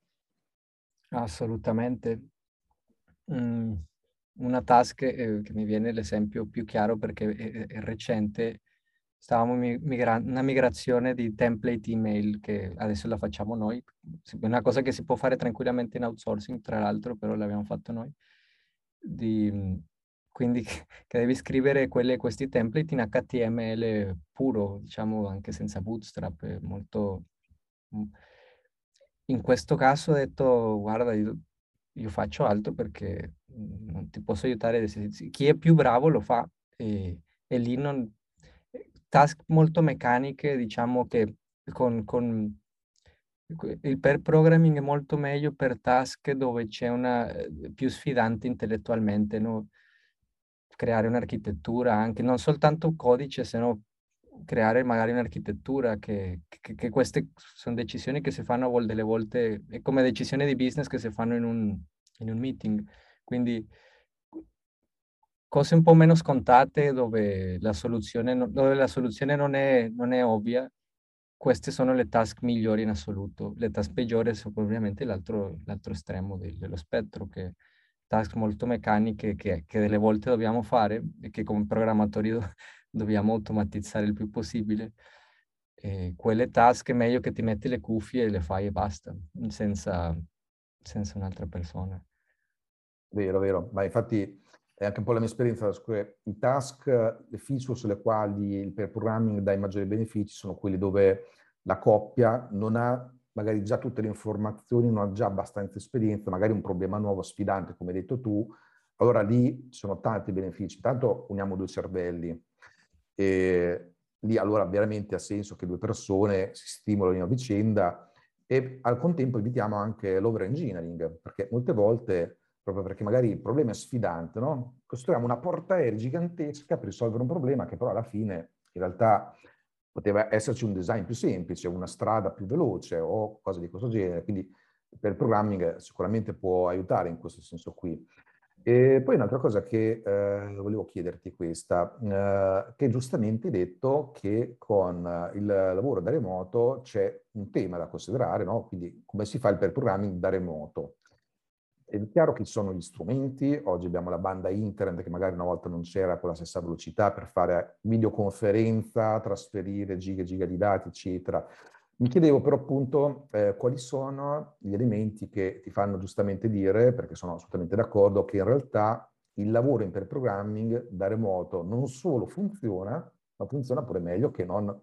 Assolutamente. Mm, una task eh, che mi viene l'esempio più chiaro perché è, recente, stavamo migrando, una migrazione di template email che adesso la facciamo noi, una cosa che si può fare tranquillamente in outsourcing, tra l'altro, però l'abbiamo fatto noi. Di, quindi che devi scrivere quelle, questi template in HTML puro, diciamo anche senza bootstrap, molto... In questo caso ho detto, guarda, io, io faccio altro perché non ti posso aiutare. Chi è più bravo lo fa e, e lì non, task molto meccaniche, diciamo che con, con il per programming è molto meglio per task dove c'è una eh, più sfidante intellettualmente, no? Creare un'architettura anche, non soltanto codice, se no creare magari un'architettura che, che, che, queste sono decisioni che si fanno delle volte, è come decisioni di business che si fanno in un, in un meeting. Quindi cose un po' meno scontate dove la soluzione, dove la soluzione non, è, non è ovvia, queste sono le task migliori in assoluto. Le task peggiori sono ovviamente l'altro, l'altro estremo dello spettro, che task molto meccaniche che, che, delle volte dobbiamo fare e che come programmatori do, <laughs> dobbiamo automatizzare il più possibile. E quelle task è meglio che ti metti le cuffie e le fai e basta, senza, senza un'altra persona. Vero, vero. Ma infatti è anche un po' la mia esperienza, i task, le feature sulle quali il programming dà i maggiori benefici sono quelli dove la coppia non ha magari già tutte le informazioni, non ha già abbastanza esperienza, magari un problema nuovo, sfidante, come hai detto tu, allora lì ci sono tanti benefici. Tanto uniamo due cervelli e lì allora veramente ha senso che due persone si stimolino a vicenda e al contempo evitiamo anche l'over engineering, perché molte volte proprio perché magari il problema è sfidante, no? Costruiamo una portaerei gigantesca per risolvere un problema che però alla fine in realtà poteva esserci un design più semplice, una strada più veloce o cose di questo genere. Quindi per il programming sicuramente può aiutare in questo senso qui. E poi un'altra cosa che eh, volevo chiederti questa, eh, che giustamente hai detto che con il lavoro da remoto c'è un tema da considerare, no? Quindi come si fa il per programming da remoto. È chiaro che ci sono gli strumenti, oggi abbiamo la banda internet che magari una volta non c'era con la stessa velocità per fare videoconferenza, trasferire giga e giga di dati, eccetera. Mi chiedevo però appunto eh, quali sono gli elementi che ti fanno giustamente dire, perché sono assolutamente d'accordo, che in realtà il lavoro in programming da remoto non solo funziona, ma funziona pure meglio che non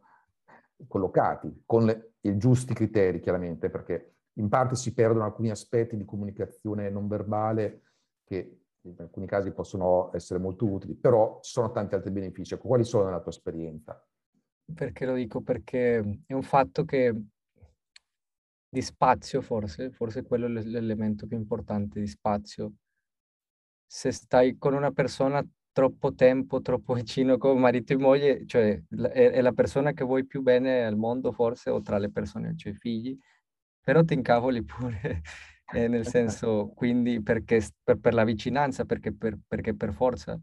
collocati, con le, i giusti criteri chiaramente, perché in parte si perdono alcuni aspetti di comunicazione non verbale che in alcuni casi possono essere molto utili, però ci sono tanti altri benefici. Ecco, quali sono nella tua esperienza? Perché lo dico? Perché è un fatto che di spazio forse, forse quello è l'elemento più importante di spazio. Se stai con una persona troppo tempo, troppo vicino come marito e moglie, cioè è, la persona che vuoi più bene al mondo forse o tra le persone, cioè figli, però ti incavoli pure, <laughs> eh, nel senso, quindi perché per, per la vicinanza, perché per, perché per forza.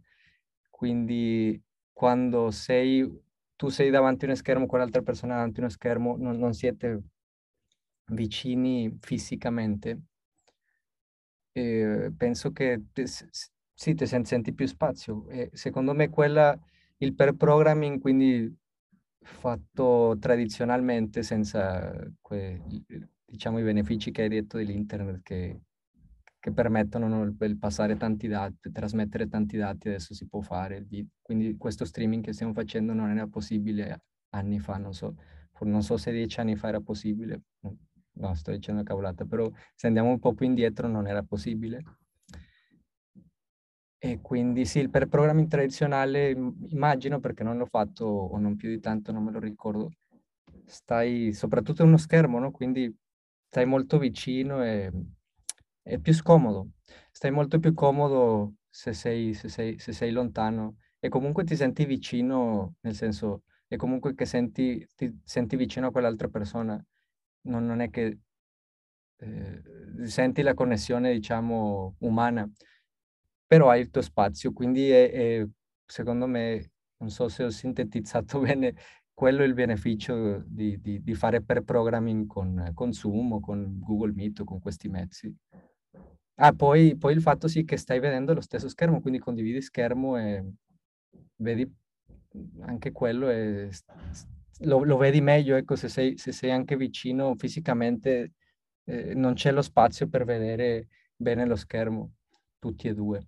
Quindi quando sei, tu sei davanti a uno schermo, quell'altra persona davanti a uno schermo, non, non siete vicini fisicamente, eh, penso che te, sì, ti senti più spazio. E secondo me quella, il per programming, quindi fatto tradizionalmente senza que, diciamo, i benefici che hai detto dell'internet che, che permettono no, il, passare tanti dati, trasmettere tanti dati, adesso si può fare. Quindi questo streaming che stiamo facendo non era possibile anni fa, non so, non so se dieci anni fa era possibile, no, sto dicendo cavolata, però se andiamo un po' più indietro non era possibile. E quindi sì, il per programming tradizionale, immagino perché non l'ho fatto o non più di tanto, non me lo ricordo, stai soprattutto in uno schermo, no? Quindi stai molto vicino e è più scomodo. Stai molto più comodo se sei, se sei, se sei lontano e comunque ti senti vicino, nel senso, è comunque che senti, ti senti vicino a quell'altra persona. Non, non è che eh, senti la connessione, diciamo, umana, però hai il tuo spazio, quindi è, è, secondo me, non so se ho sintetizzato <laughs> bene quello è il beneficio di, di, di fare per programming con, con Zoom o con Google Meet o con questi mezzi. Ah, poi, poi il fatto sì che stai vedendo lo stesso schermo, quindi condividi schermo e vedi anche quello è, lo, lo, vedi meglio, ecco, se sei, se sei anche vicino fisicamente, eh, non c'è lo spazio per vedere bene lo schermo, tutti e due.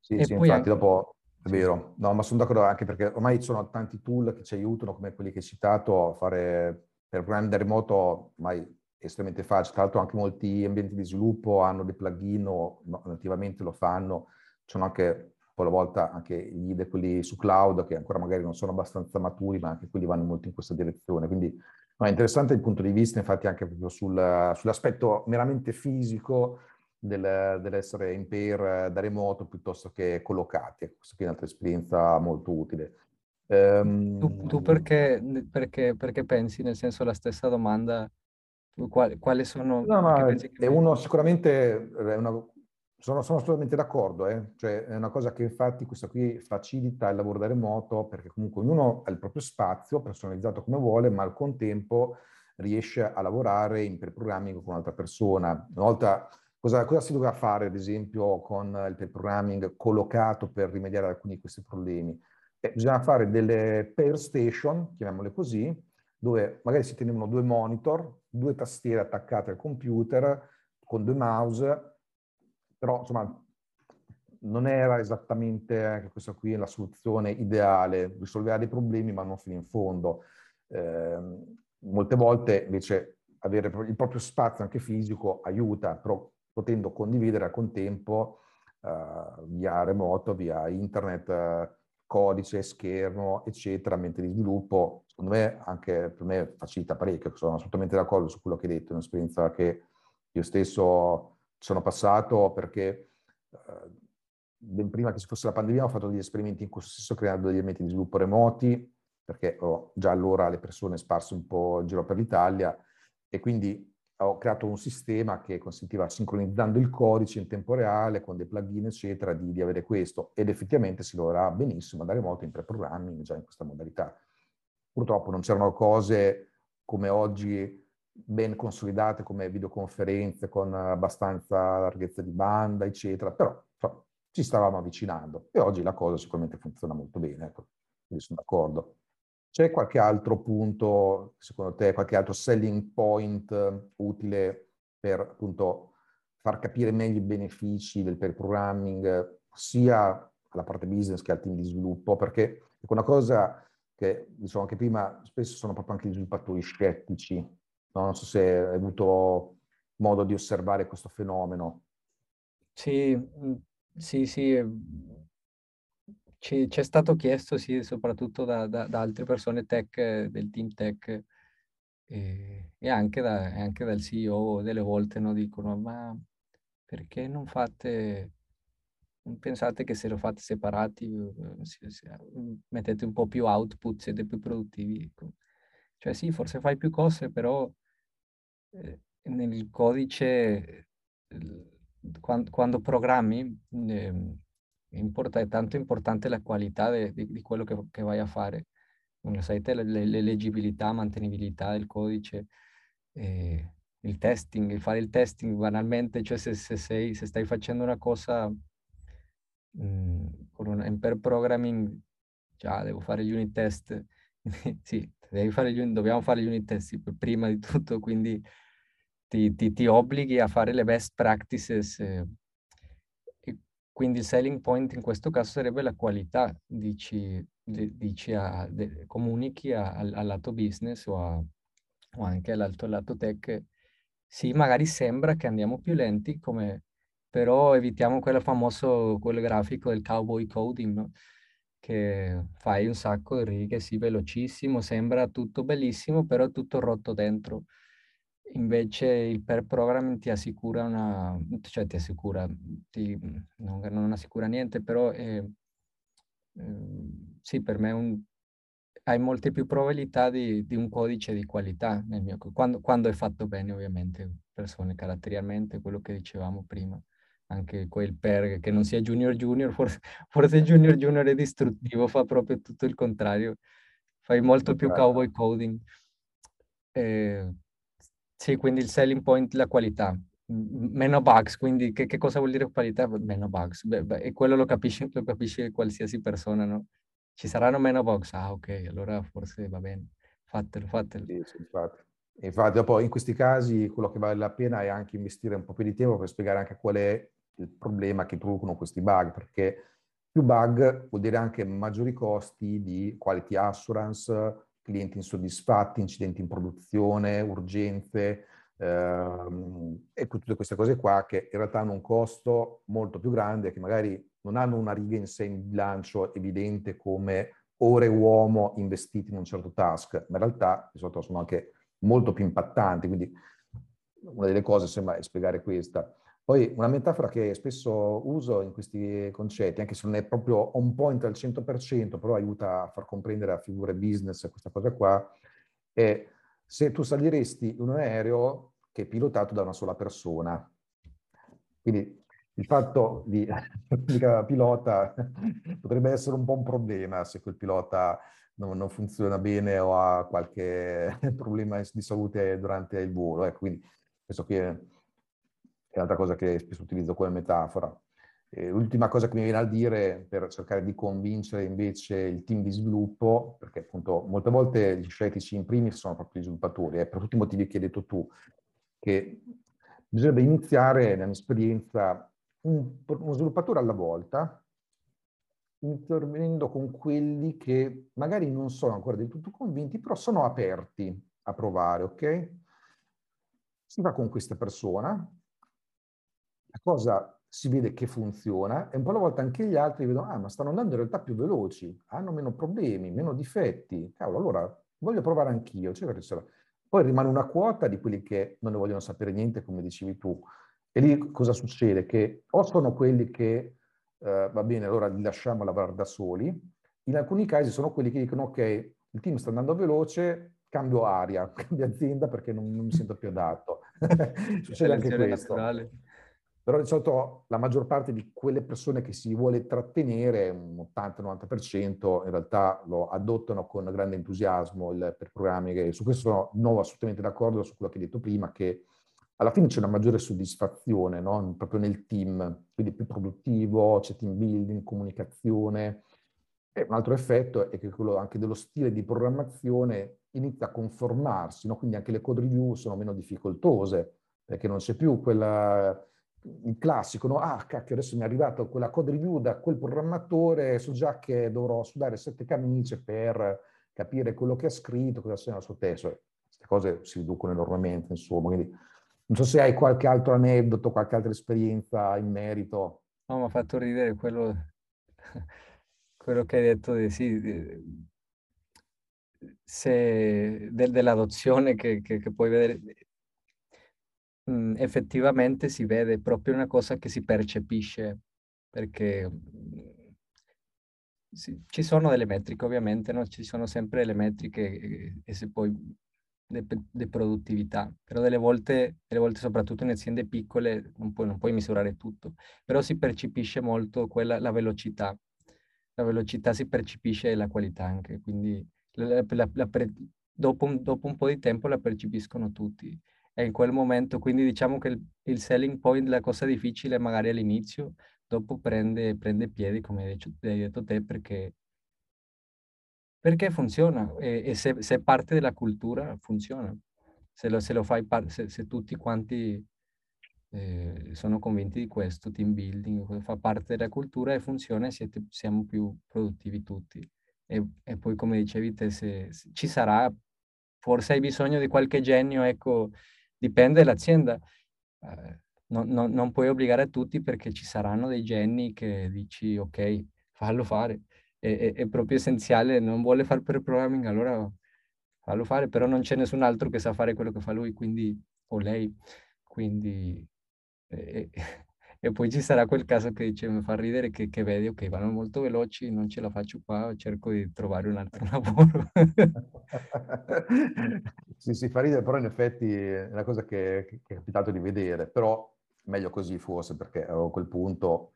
Sì, e sì infatti anche... dopo è vero, no, ma sono d'accordo anche perché ormai ci sono tanti tool che ci aiutano, come quelli che hai citato, a fare per programmi da remoto ormai estremamente facile. Tra l'altro anche molti ambienti di sviluppo hanno dei plugin o nativamente lo fanno. Ci sono anche poi alla volta anche gli IDE, quelli su cloud, che ancora magari non sono abbastanza maturi, ma anche quelli vanno molto in questa direzione. Quindi no, è interessante il punto di vista, infatti, anche proprio sul, sull'aspetto meramente fisico del, dell'essere in pair da remoto piuttosto che collocati. Ecco, questa è un'altra esperienza molto utile. Um, tu, tu perché, perché, perché, pensi, nel senso, la stessa domanda? Quali, quali sono... No, no, è uno sicuramente, è una, sono, sono, assolutamente d'accordo, eh? cioè è una cosa che infatti questa qui facilita il lavoro da remoto perché comunque ognuno ha il proprio spazio personalizzato come vuole, ma al contempo riesce a lavorare in pre-programming con un'altra persona. Una volta, cosa, cosa, si doveva fare ad esempio con il pre-programming collocato per rimediare alcuni di questi problemi? Eh, bisogna fare delle pair station, chiamiamole così, dove magari si tenevano due monitor, due tastiere attaccate al computer con due mouse però insomma non era esattamente questa qui la soluzione ideale, risolveva dei problemi ma non fino in fondo. Eh, molte volte invece avere il proprio spazio anche fisico aiuta, però potendo condividere al contempo eh, via remoto, via internet, eh, codice, schermo, eccetera, ambiente di sviluppo, secondo me anche per me facilita parecchio, sono assolutamente d'accordo su quello che hai detto, è un'esperienza che io stesso sono passato perché eh, ben prima che ci fosse la pandemia ho fatto degli esperimenti in questo stesso creando degli ambienti di sviluppo remoti, perché ho già allora le persone sparse un po' in giro per l'Italia e quindi ho creato un sistema che consentiva, sincronizzando il codice in tempo reale, con dei plugin, eccetera, di, di avere questo. Ed effettivamente si lavorava benissimo da remoto in pre-programming, già in questa modalità. Purtroppo non c'erano cose come oggi ben consolidate come videoconferenze con abbastanza larghezza di banda, eccetera, però insomma, ci stavamo avvicinando e oggi la cosa sicuramente funziona molto bene, ecco. quindi sono d'accordo. C'è qualche altro punto, secondo te, qualche altro selling point utile per appunto far capire meglio i benefici del pair programming sia alla parte business che al team di sviluppo? Perché ecco, una cosa che dicevo anche prima, spesso sono proprio anche gli sviluppatori scettici non so se hai avuto modo di osservare questo fenomeno. Sì, mm, sì, sì. Ci, ci è stato chiesto, sì, soprattutto da, da, da, altre persone tech, del team tech, e, e anche, da, anche, dal CEO delle volte, no, dicono, ma perché non fate, non pensate che se lo fate separati, eh, mettete un po' più output, siete più produttivi? Cioè sì, forse fai più cose, però eh, nel codice, quando, quando programmi, eh, importa, è tanto importante la qualità de, de, di quello che, che, vai a fare. Come sapete, le, leggibilità, mantenibilità del codice, eh, il testing, fare il testing banalmente, cioè se, se, sei, se stai facendo una cosa mh, mm, con in per programming, già devo fare gli unit test, <laughs> sì, fare gli, dobbiamo fare gli unit test prima di tutto, quindi ti, ti, ti obblighi a fare le best practices. Eh, quindi il selling point in questo caso sarebbe la qualità, dici, dici a, de, comunichi al, al, lato business o, a, o anche all'altro lato tech. Sì, magari sembra che andiamo più lenti, come, però evitiamo quel famoso, quel grafico del cowboy coding, no? che fai un sacco di righe, sì, velocissimo, sembra tutto bellissimo, però tutto rotto dentro. Invece il pair programming ti assicura una, cioè ti assicura, ti, non, non assicura niente, però è, eh, sì, per me un, hai molte più probabilità di, di, un codice di qualità nel mio, quando, quando è fatto bene ovviamente, persone caratterialmente, quello che dicevamo prima, anche quel per che non sia junior junior, forse, forse junior junior è distruttivo, fa proprio tutto il contrario, fai molto più cowboy coding. Eh, sì, quindi il selling point, la qualità. Meno bugs, quindi che, che cosa vuol dire qualità? Meno bugs. Beh, beh, e quello lo capisce, lo capisce qualsiasi persona, no? ci saranno meno box, ah ok, allora forse va bene, fatelo, fatelo. Sì, sì, infatti. Infatti, dopo in questi casi quello che vale la pena è anche investire un po' più di tempo per spiegare anche qual è il problema che producono questi bug, perché più bug vuol dire anche maggiori costi di quality assurance, clienti insoddisfatti, incidenti in produzione, urgenze ehm, e tutte queste cose qua che in realtà hanno un costo molto più grande che magari non hanno una riga in sé in bilancio evidente come ore uomo investiti in un certo task, ma in realtà di solito sono anche molto più impattanti, quindi una delle cose sembra spiegare questa. Poi una metafora che spesso uso in questi concetti, anche se non è proprio on point al 100%, però aiuta a far comprendere a figure business questa cosa qua, è se tu saliresti in un aereo che è pilotato da una sola persona. Quindi il fatto di, <laughs> pilota <laughs> potrebbe essere un po' un problema se quel pilota non, non, funziona bene o ha qualche <laughs> problema di salute durante il volo. Ecco, quindi questo qui è è un'altra cosa che spesso utilizzo come metafora. L'ultima cosa che mi viene a dire per cercare di convincere invece il team di sviluppo, perché appunto molte volte gli scettici in primis sono proprio gli sviluppatori, eh, per tutti i motivi che hai detto tu, che bisognerebbe iniziare, nella mia esperienza, un, uno sviluppatore alla volta, intervenendo con quelli che magari non sono ancora del tutto convinti, però sono aperti a provare, ok? Si va con questa persona, la cosa si vede che funziona e un po' alla volta anche gli altri vedono, ah, ma stanno andando in realtà più veloci, hanno meno problemi, meno difetti. Cavolo, allora voglio provare anch'io, eccetera, eccetera. Poi rimane una quota di quelli che non ne vogliono sapere niente, come dicevi tu. E lì cosa succede? Che o sono quelli che, eh, va bene, allora li lasciamo lavorare da soli, in alcuni casi sono quelli che dicono, ok, il team sta andando veloce, cambio aria, <laughs> cambio azienda perché non, non mi sento più adatto. succede anche questo. Naturale. Però di solito la maggior parte di quelle persone che si vuole trattenere, un 80-90%, in realtà lo adottano con grande entusiasmo il, per programmi che su questo sono nuovo assolutamente d'accordo su quello che hai detto prima, che alla fine c'è una maggiore soddisfazione no? proprio nel team, quindi più produttivo, c'è team building, comunicazione. E un altro effetto è che quello anche dello stile di programmazione inizia a conformarsi, no? quindi anche le code review sono meno difficoltose, perché non c'è più quella il classico, no? ah cacchio adesso mi è arrivata quella code review da quel programmatore, so già che dovrò sudare sette camicie per capire quello che ha scritto, cosa sia nel suo testo. Queste cose si riducono enormemente, insomma, quindi non so se hai qualche altro aneddoto, qualche altra esperienza in merito. No, mi ha fatto ridere quello, <laughs> quello che hai detto di sì, di, se, de, dell'adozione che, che, che puoi vedere mh, effettivamente si vede proprio una cosa che si percepisce, perché mh, sì, ci sono delle metriche ovviamente, no? ci sono sempre le metriche e, se poi di produttività, però delle volte, delle volte soprattutto in aziende piccole non puoi, non puoi misurare tutto, però si percepisce molto quella, la velocità, la velocità si percepisce e la qualità anche, quindi la, la, la dopo, un, dopo un po' di tempo la percepiscono tutti in quel momento, quindi diciamo che il, il selling point, la cosa difficile magari all'inizio, dopo prende, prende piedi, come hai detto, hai detto te, perché, perché funziona e, e se, se, è parte della cultura funziona. Se lo, se lo fai, se, se tutti quanti eh, sono convinti di questo, team building fa parte della cultura e funziona siete, siamo più produttivi tutti. E, e poi come dicevi te, se, se, ci sarà, forse hai bisogno di qualche genio, ecco, dipende dall'azienda. Eh, non, non, non, puoi obbligare a tutti perché ci saranno dei geni che dici ok, fallo fare. È, è, è proprio essenziale, non vuole fare per programming, allora fallo fare, però non c'è nessun altro che sa fare quello che fa lui, quindi, o lei. Quindi eh, e poi ci sarà quel caso che dice, mi fa ridere che, che vedi, ok, vanno molto veloci, non ce la faccio qua, cerco di trovare un altro <laughs> lavoro. sì, sì, fa ridere, però in effetti è una cosa che, che è capitato di vedere, però meglio così forse, perché a quel punto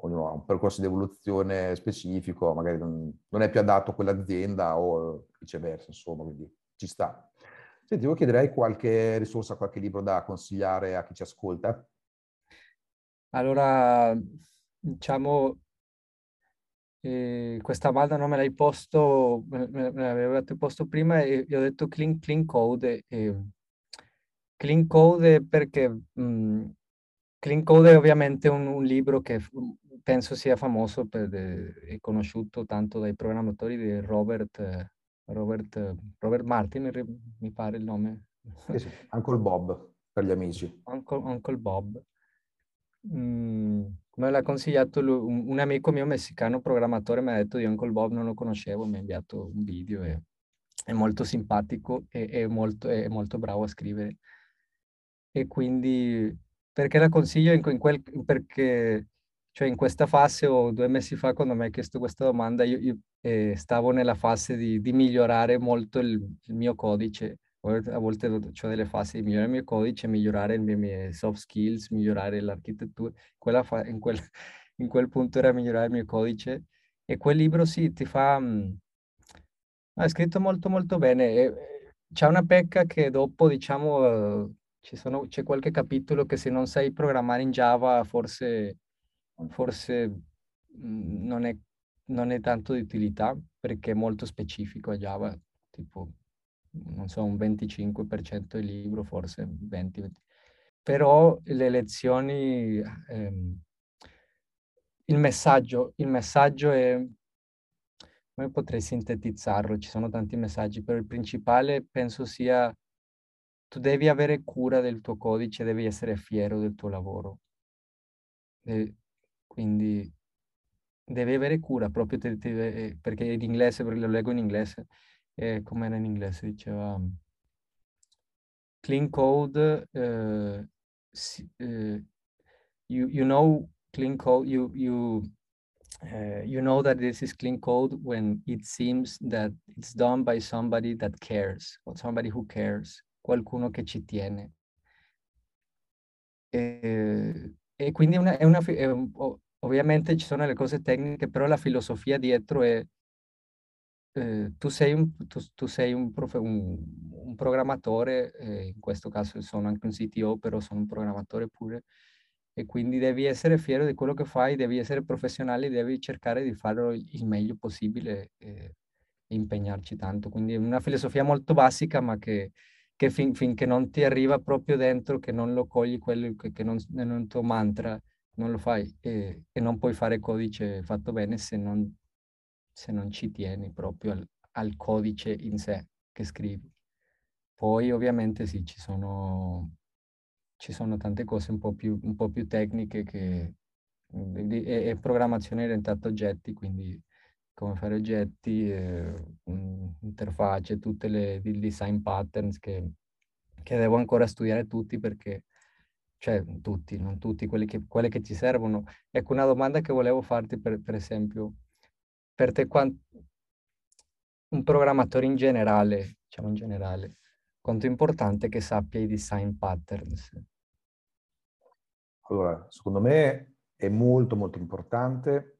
ognuno ha un percorso di evoluzione specifico, magari non, non è più adatto a quell'azienda o viceversa, insomma, quindi ci sta. Senti, io chiederei qualche risorsa, qualche libro da consigliare a chi ci ascolta. Allora, diciamo, e questa domanda non me l'hai posto, me, me, me l'avevate posto prima e io ho detto clean, clean code. E, clean code perché mh, clean code è ovviamente un, un libro che penso sia famoso per, e conosciuto tanto dai programmatori di Robert, Robert, Robert Martin, mi pare il nome. Uncle Bob per gli amici. Uncle, Uncle Bob. Mm, me l'ha consigliato lui, un, un, amico mio messicano programmatore mi ha detto di Uncle Bob, non lo conoscevo, mi ha inviato un video e è molto simpatico e è molto, è molto bravo a scrivere. E quindi perché la consiglio in, in quel, perché cioè in questa fase o due mesi fa quando mi hai chiesto questa domanda io, io eh, stavo nella fase di, di migliorare molto il, il, mio codice a volte ho delle fasi di migliorare il mio codice, migliorare le mie soft skills, migliorare l'architettura. Quella fa, in, quel, <laughs> in, quel, punto era migliorare il mio codice. E quel libro sì, ti fa... Mh, è scritto molto molto bene. c'è una pecca che dopo, diciamo, uh, sono, c'è qualche capitolo che se non sai programmare in Java forse, forse mh, non, è, non è tanto di utilità perché è molto specifico a Java. Tipo, non so, un 25% il libro, forse 20, 20. Però le lezioni, ehm, il messaggio, il messaggio è, come potrei sintetizzarlo? Ci sono tanti messaggi, però il principale penso sia tu devi avere cura del tuo codice, devi essere fiero del tuo lavoro. E quindi devi avere cura proprio te, te, perché in inglese, perché lo leggo in inglese, eh, come era in inglese, diceva clean code, uh, uh, you, you know clean code, you, you, uh, you know that this is clean code when it seems that it's done by somebody that cares, or somebody who cares, qualcuno che ci tiene. E, e quindi una, è una, è ovviamente ci sono le cose tecniche, però la filosofia dietro è eh, tu sei un, tu, tu sei un, prof, un, un programmatore, eh, in questo caso sono anche un CTO, però sono un programmatore pure, e quindi devi essere fiero di quello che fai, devi essere professionale, devi cercare di farlo il meglio possibile e, e impegnarci tanto. Quindi è una filosofia molto basica, ma che, che fin, finché non ti arriva proprio dentro, che non lo cogli quello che, che non è un tuo mantra, non lo fai e, e non puoi fare codice fatto bene se non se non ci tieni proprio al, al codice in sé che scrivi. Poi ovviamente sì, ci sono, ci sono tante cose un po' più, un po più tecniche che è, è programmazione orientata a oggetti, quindi come fare oggetti, eh, interfacce, tutte le design patterns che, che devo ancora studiare tutti perché cioè tutti, non tutti, quelli che, quelle che ci servono. Ecco, una domanda che volevo farti, per, per esempio, per te quant... un programmatore in generale, diciamo in generale, quanto è importante che sappia i design patterns? Allora, secondo me è molto molto importante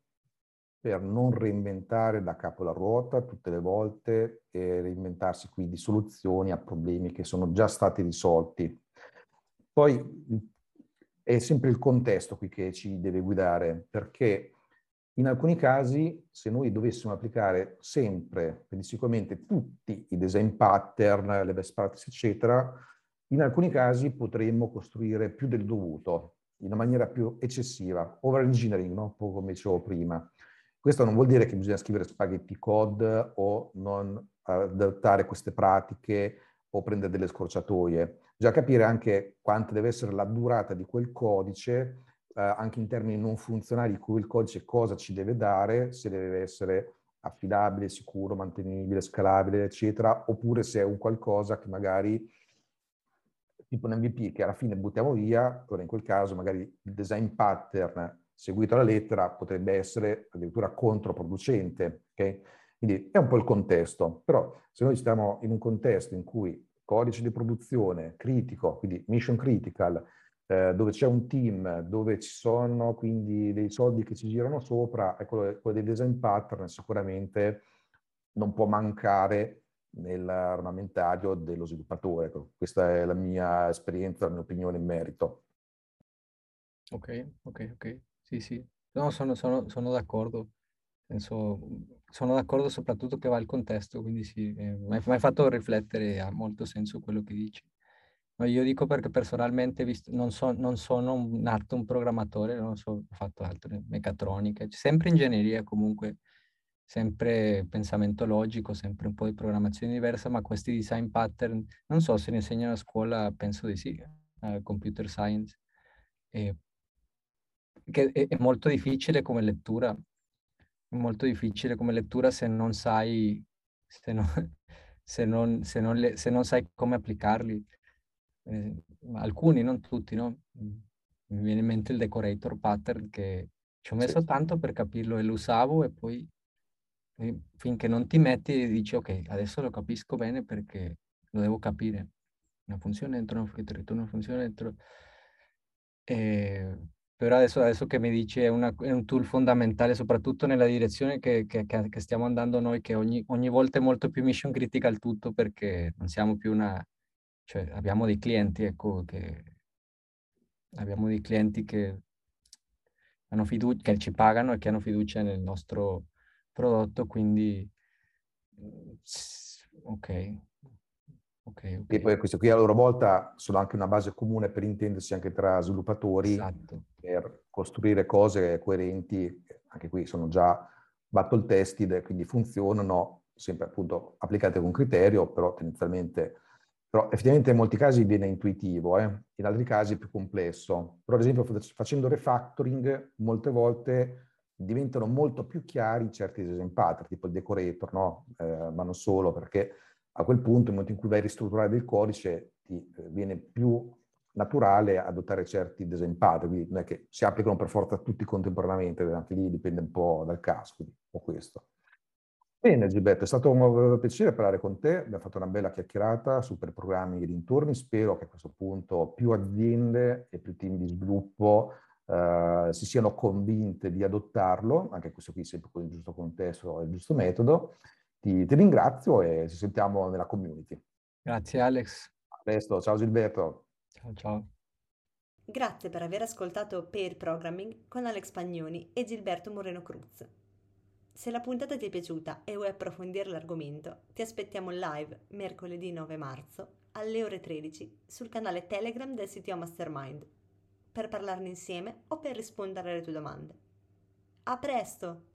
per non reinventare da capo la ruota tutte le volte e reinventarsi quindi soluzioni a problemi che sono già stati risolti. Poi è sempre il contesto qui che ci deve guidare, perché in alcuni casi, se noi dovessimo applicare sempre, pedissequamente, tutti i design pattern, le best practices, eccetera, in alcuni casi potremmo costruire più del dovuto, in una maniera più eccessiva, over-engineering, no? come dicevo prima. Questo non vuol dire che bisogna scrivere spaghetti code o non adattare queste pratiche o prendere delle scorciatoie. Bisogna capire anche quanta deve essere la durata di quel codice eh, anche in termini non funzionali, cui il codice cosa ci deve dare, se deve essere affidabile, sicuro, mantenibile, scalabile, eccetera, oppure se è un qualcosa che magari, tipo un MVP, che alla fine buttiamo via, allora in quel caso magari il design pattern seguito alla lettera potrebbe essere addirittura controproducente, ok? Quindi è un po' il contesto, però se noi stiamo in un contesto in cui codice di produzione critico, quindi mission critical, eh, dove c'è un team, dove ci sono quindi dei soldi che ci girano sopra, e quello, quello dei design pattern sicuramente non può mancare nell'armamentario dello sviluppatore. Ecco, questa è la mia esperienza, la mia opinione in merito. Ok, ok, ok. Sì, sì. No, sono, sono, sono d'accordo. penso, sono d'accordo soprattutto che va il contesto, quindi sì, eh, mi hai fatto riflettere, ha molto senso quello che dici. No, io dico perché personalmente visto, non, so, non sono un, nato un programmatore, non so, ho fatto altro, meccatronica, sempre ingegneria comunque, sempre pensamento logico, sempre un po' di programmazione diversa, ma questi design pattern, non so se ne insegnano a scuola, penso di sì, uh, computer science, e, che è, è molto difficile come lettura, è molto difficile come lettura se non sai, se non, <laughs> se non, se non, le, se non sai come applicarli. Eh, alcuni, non tutti, no? Mi viene in mente il decorator pattern che ci ho messo sì. tanto per capirlo e lo usavo e poi finché non ti metti e dici ok, adesso lo capisco bene perché lo devo capire. Una funzione dentro una funzione, una funzione dentro... E, però adesso, adesso, che mi dici è, una, è, un tool fondamentale, soprattutto nella direzione che, che, che, stiamo andando noi, che ogni, ogni volta è molto più mission critical tutto perché non siamo più una... cioè abbiamo dei clienti, ecco, che... abbiamo dei clienti che hanno fiducia, che ci pagano e che hanno fiducia nel nostro prodotto, quindi ok. Okay, okay. E poi queste qui a loro volta sono anche una base comune per intendersi anche tra sviluppatori esatto. per costruire cose coerenti, anche qui sono già battle tested, quindi funzionano, sempre appunto applicate con criterio, però tendenzialmente, però effettivamente in molti casi viene intuitivo, eh? in altri casi è più complesso. Però ad esempio facendo refactoring molte volte diventano molto più chiari certi design pattern, tipo il decorator, no? Eh, ma non solo, perché a quel punto, nel momento in cui vai a ristrutturare del codice, ti eh, viene più naturale adottare certi design pattern, quindi non è che si applicano per forza tutti contemporaneamente, anche lì dipende un po' dal caso, quindi un po' questo. Bene Gilberto, è stato un piacere parlare con te, abbiamo fatto una bella chiacchierata su per programmi e dintorni, spero che a questo punto più aziende e più team di sviluppo uh, si siano convinte di adottarlo, anche questo qui sempre con il giusto contesto e il giusto metodo. Ti, ti ringrazio e ci sentiamo nella community. Grazie Alex. A presto, ciao Gilberto. Ciao ciao. Grazie per aver ascoltato Pair Programming con Alex Pagnoni e Gilberto Moreno Cruz. Se la puntata ti è piaciuta e vuoi approfondire l'argomento, ti aspettiamo live mercoledì 9 marzo alle ore 13 sul canale Telegram del CTO Mastermind per parlarne insieme o per rispondere alle tue domande. A presto!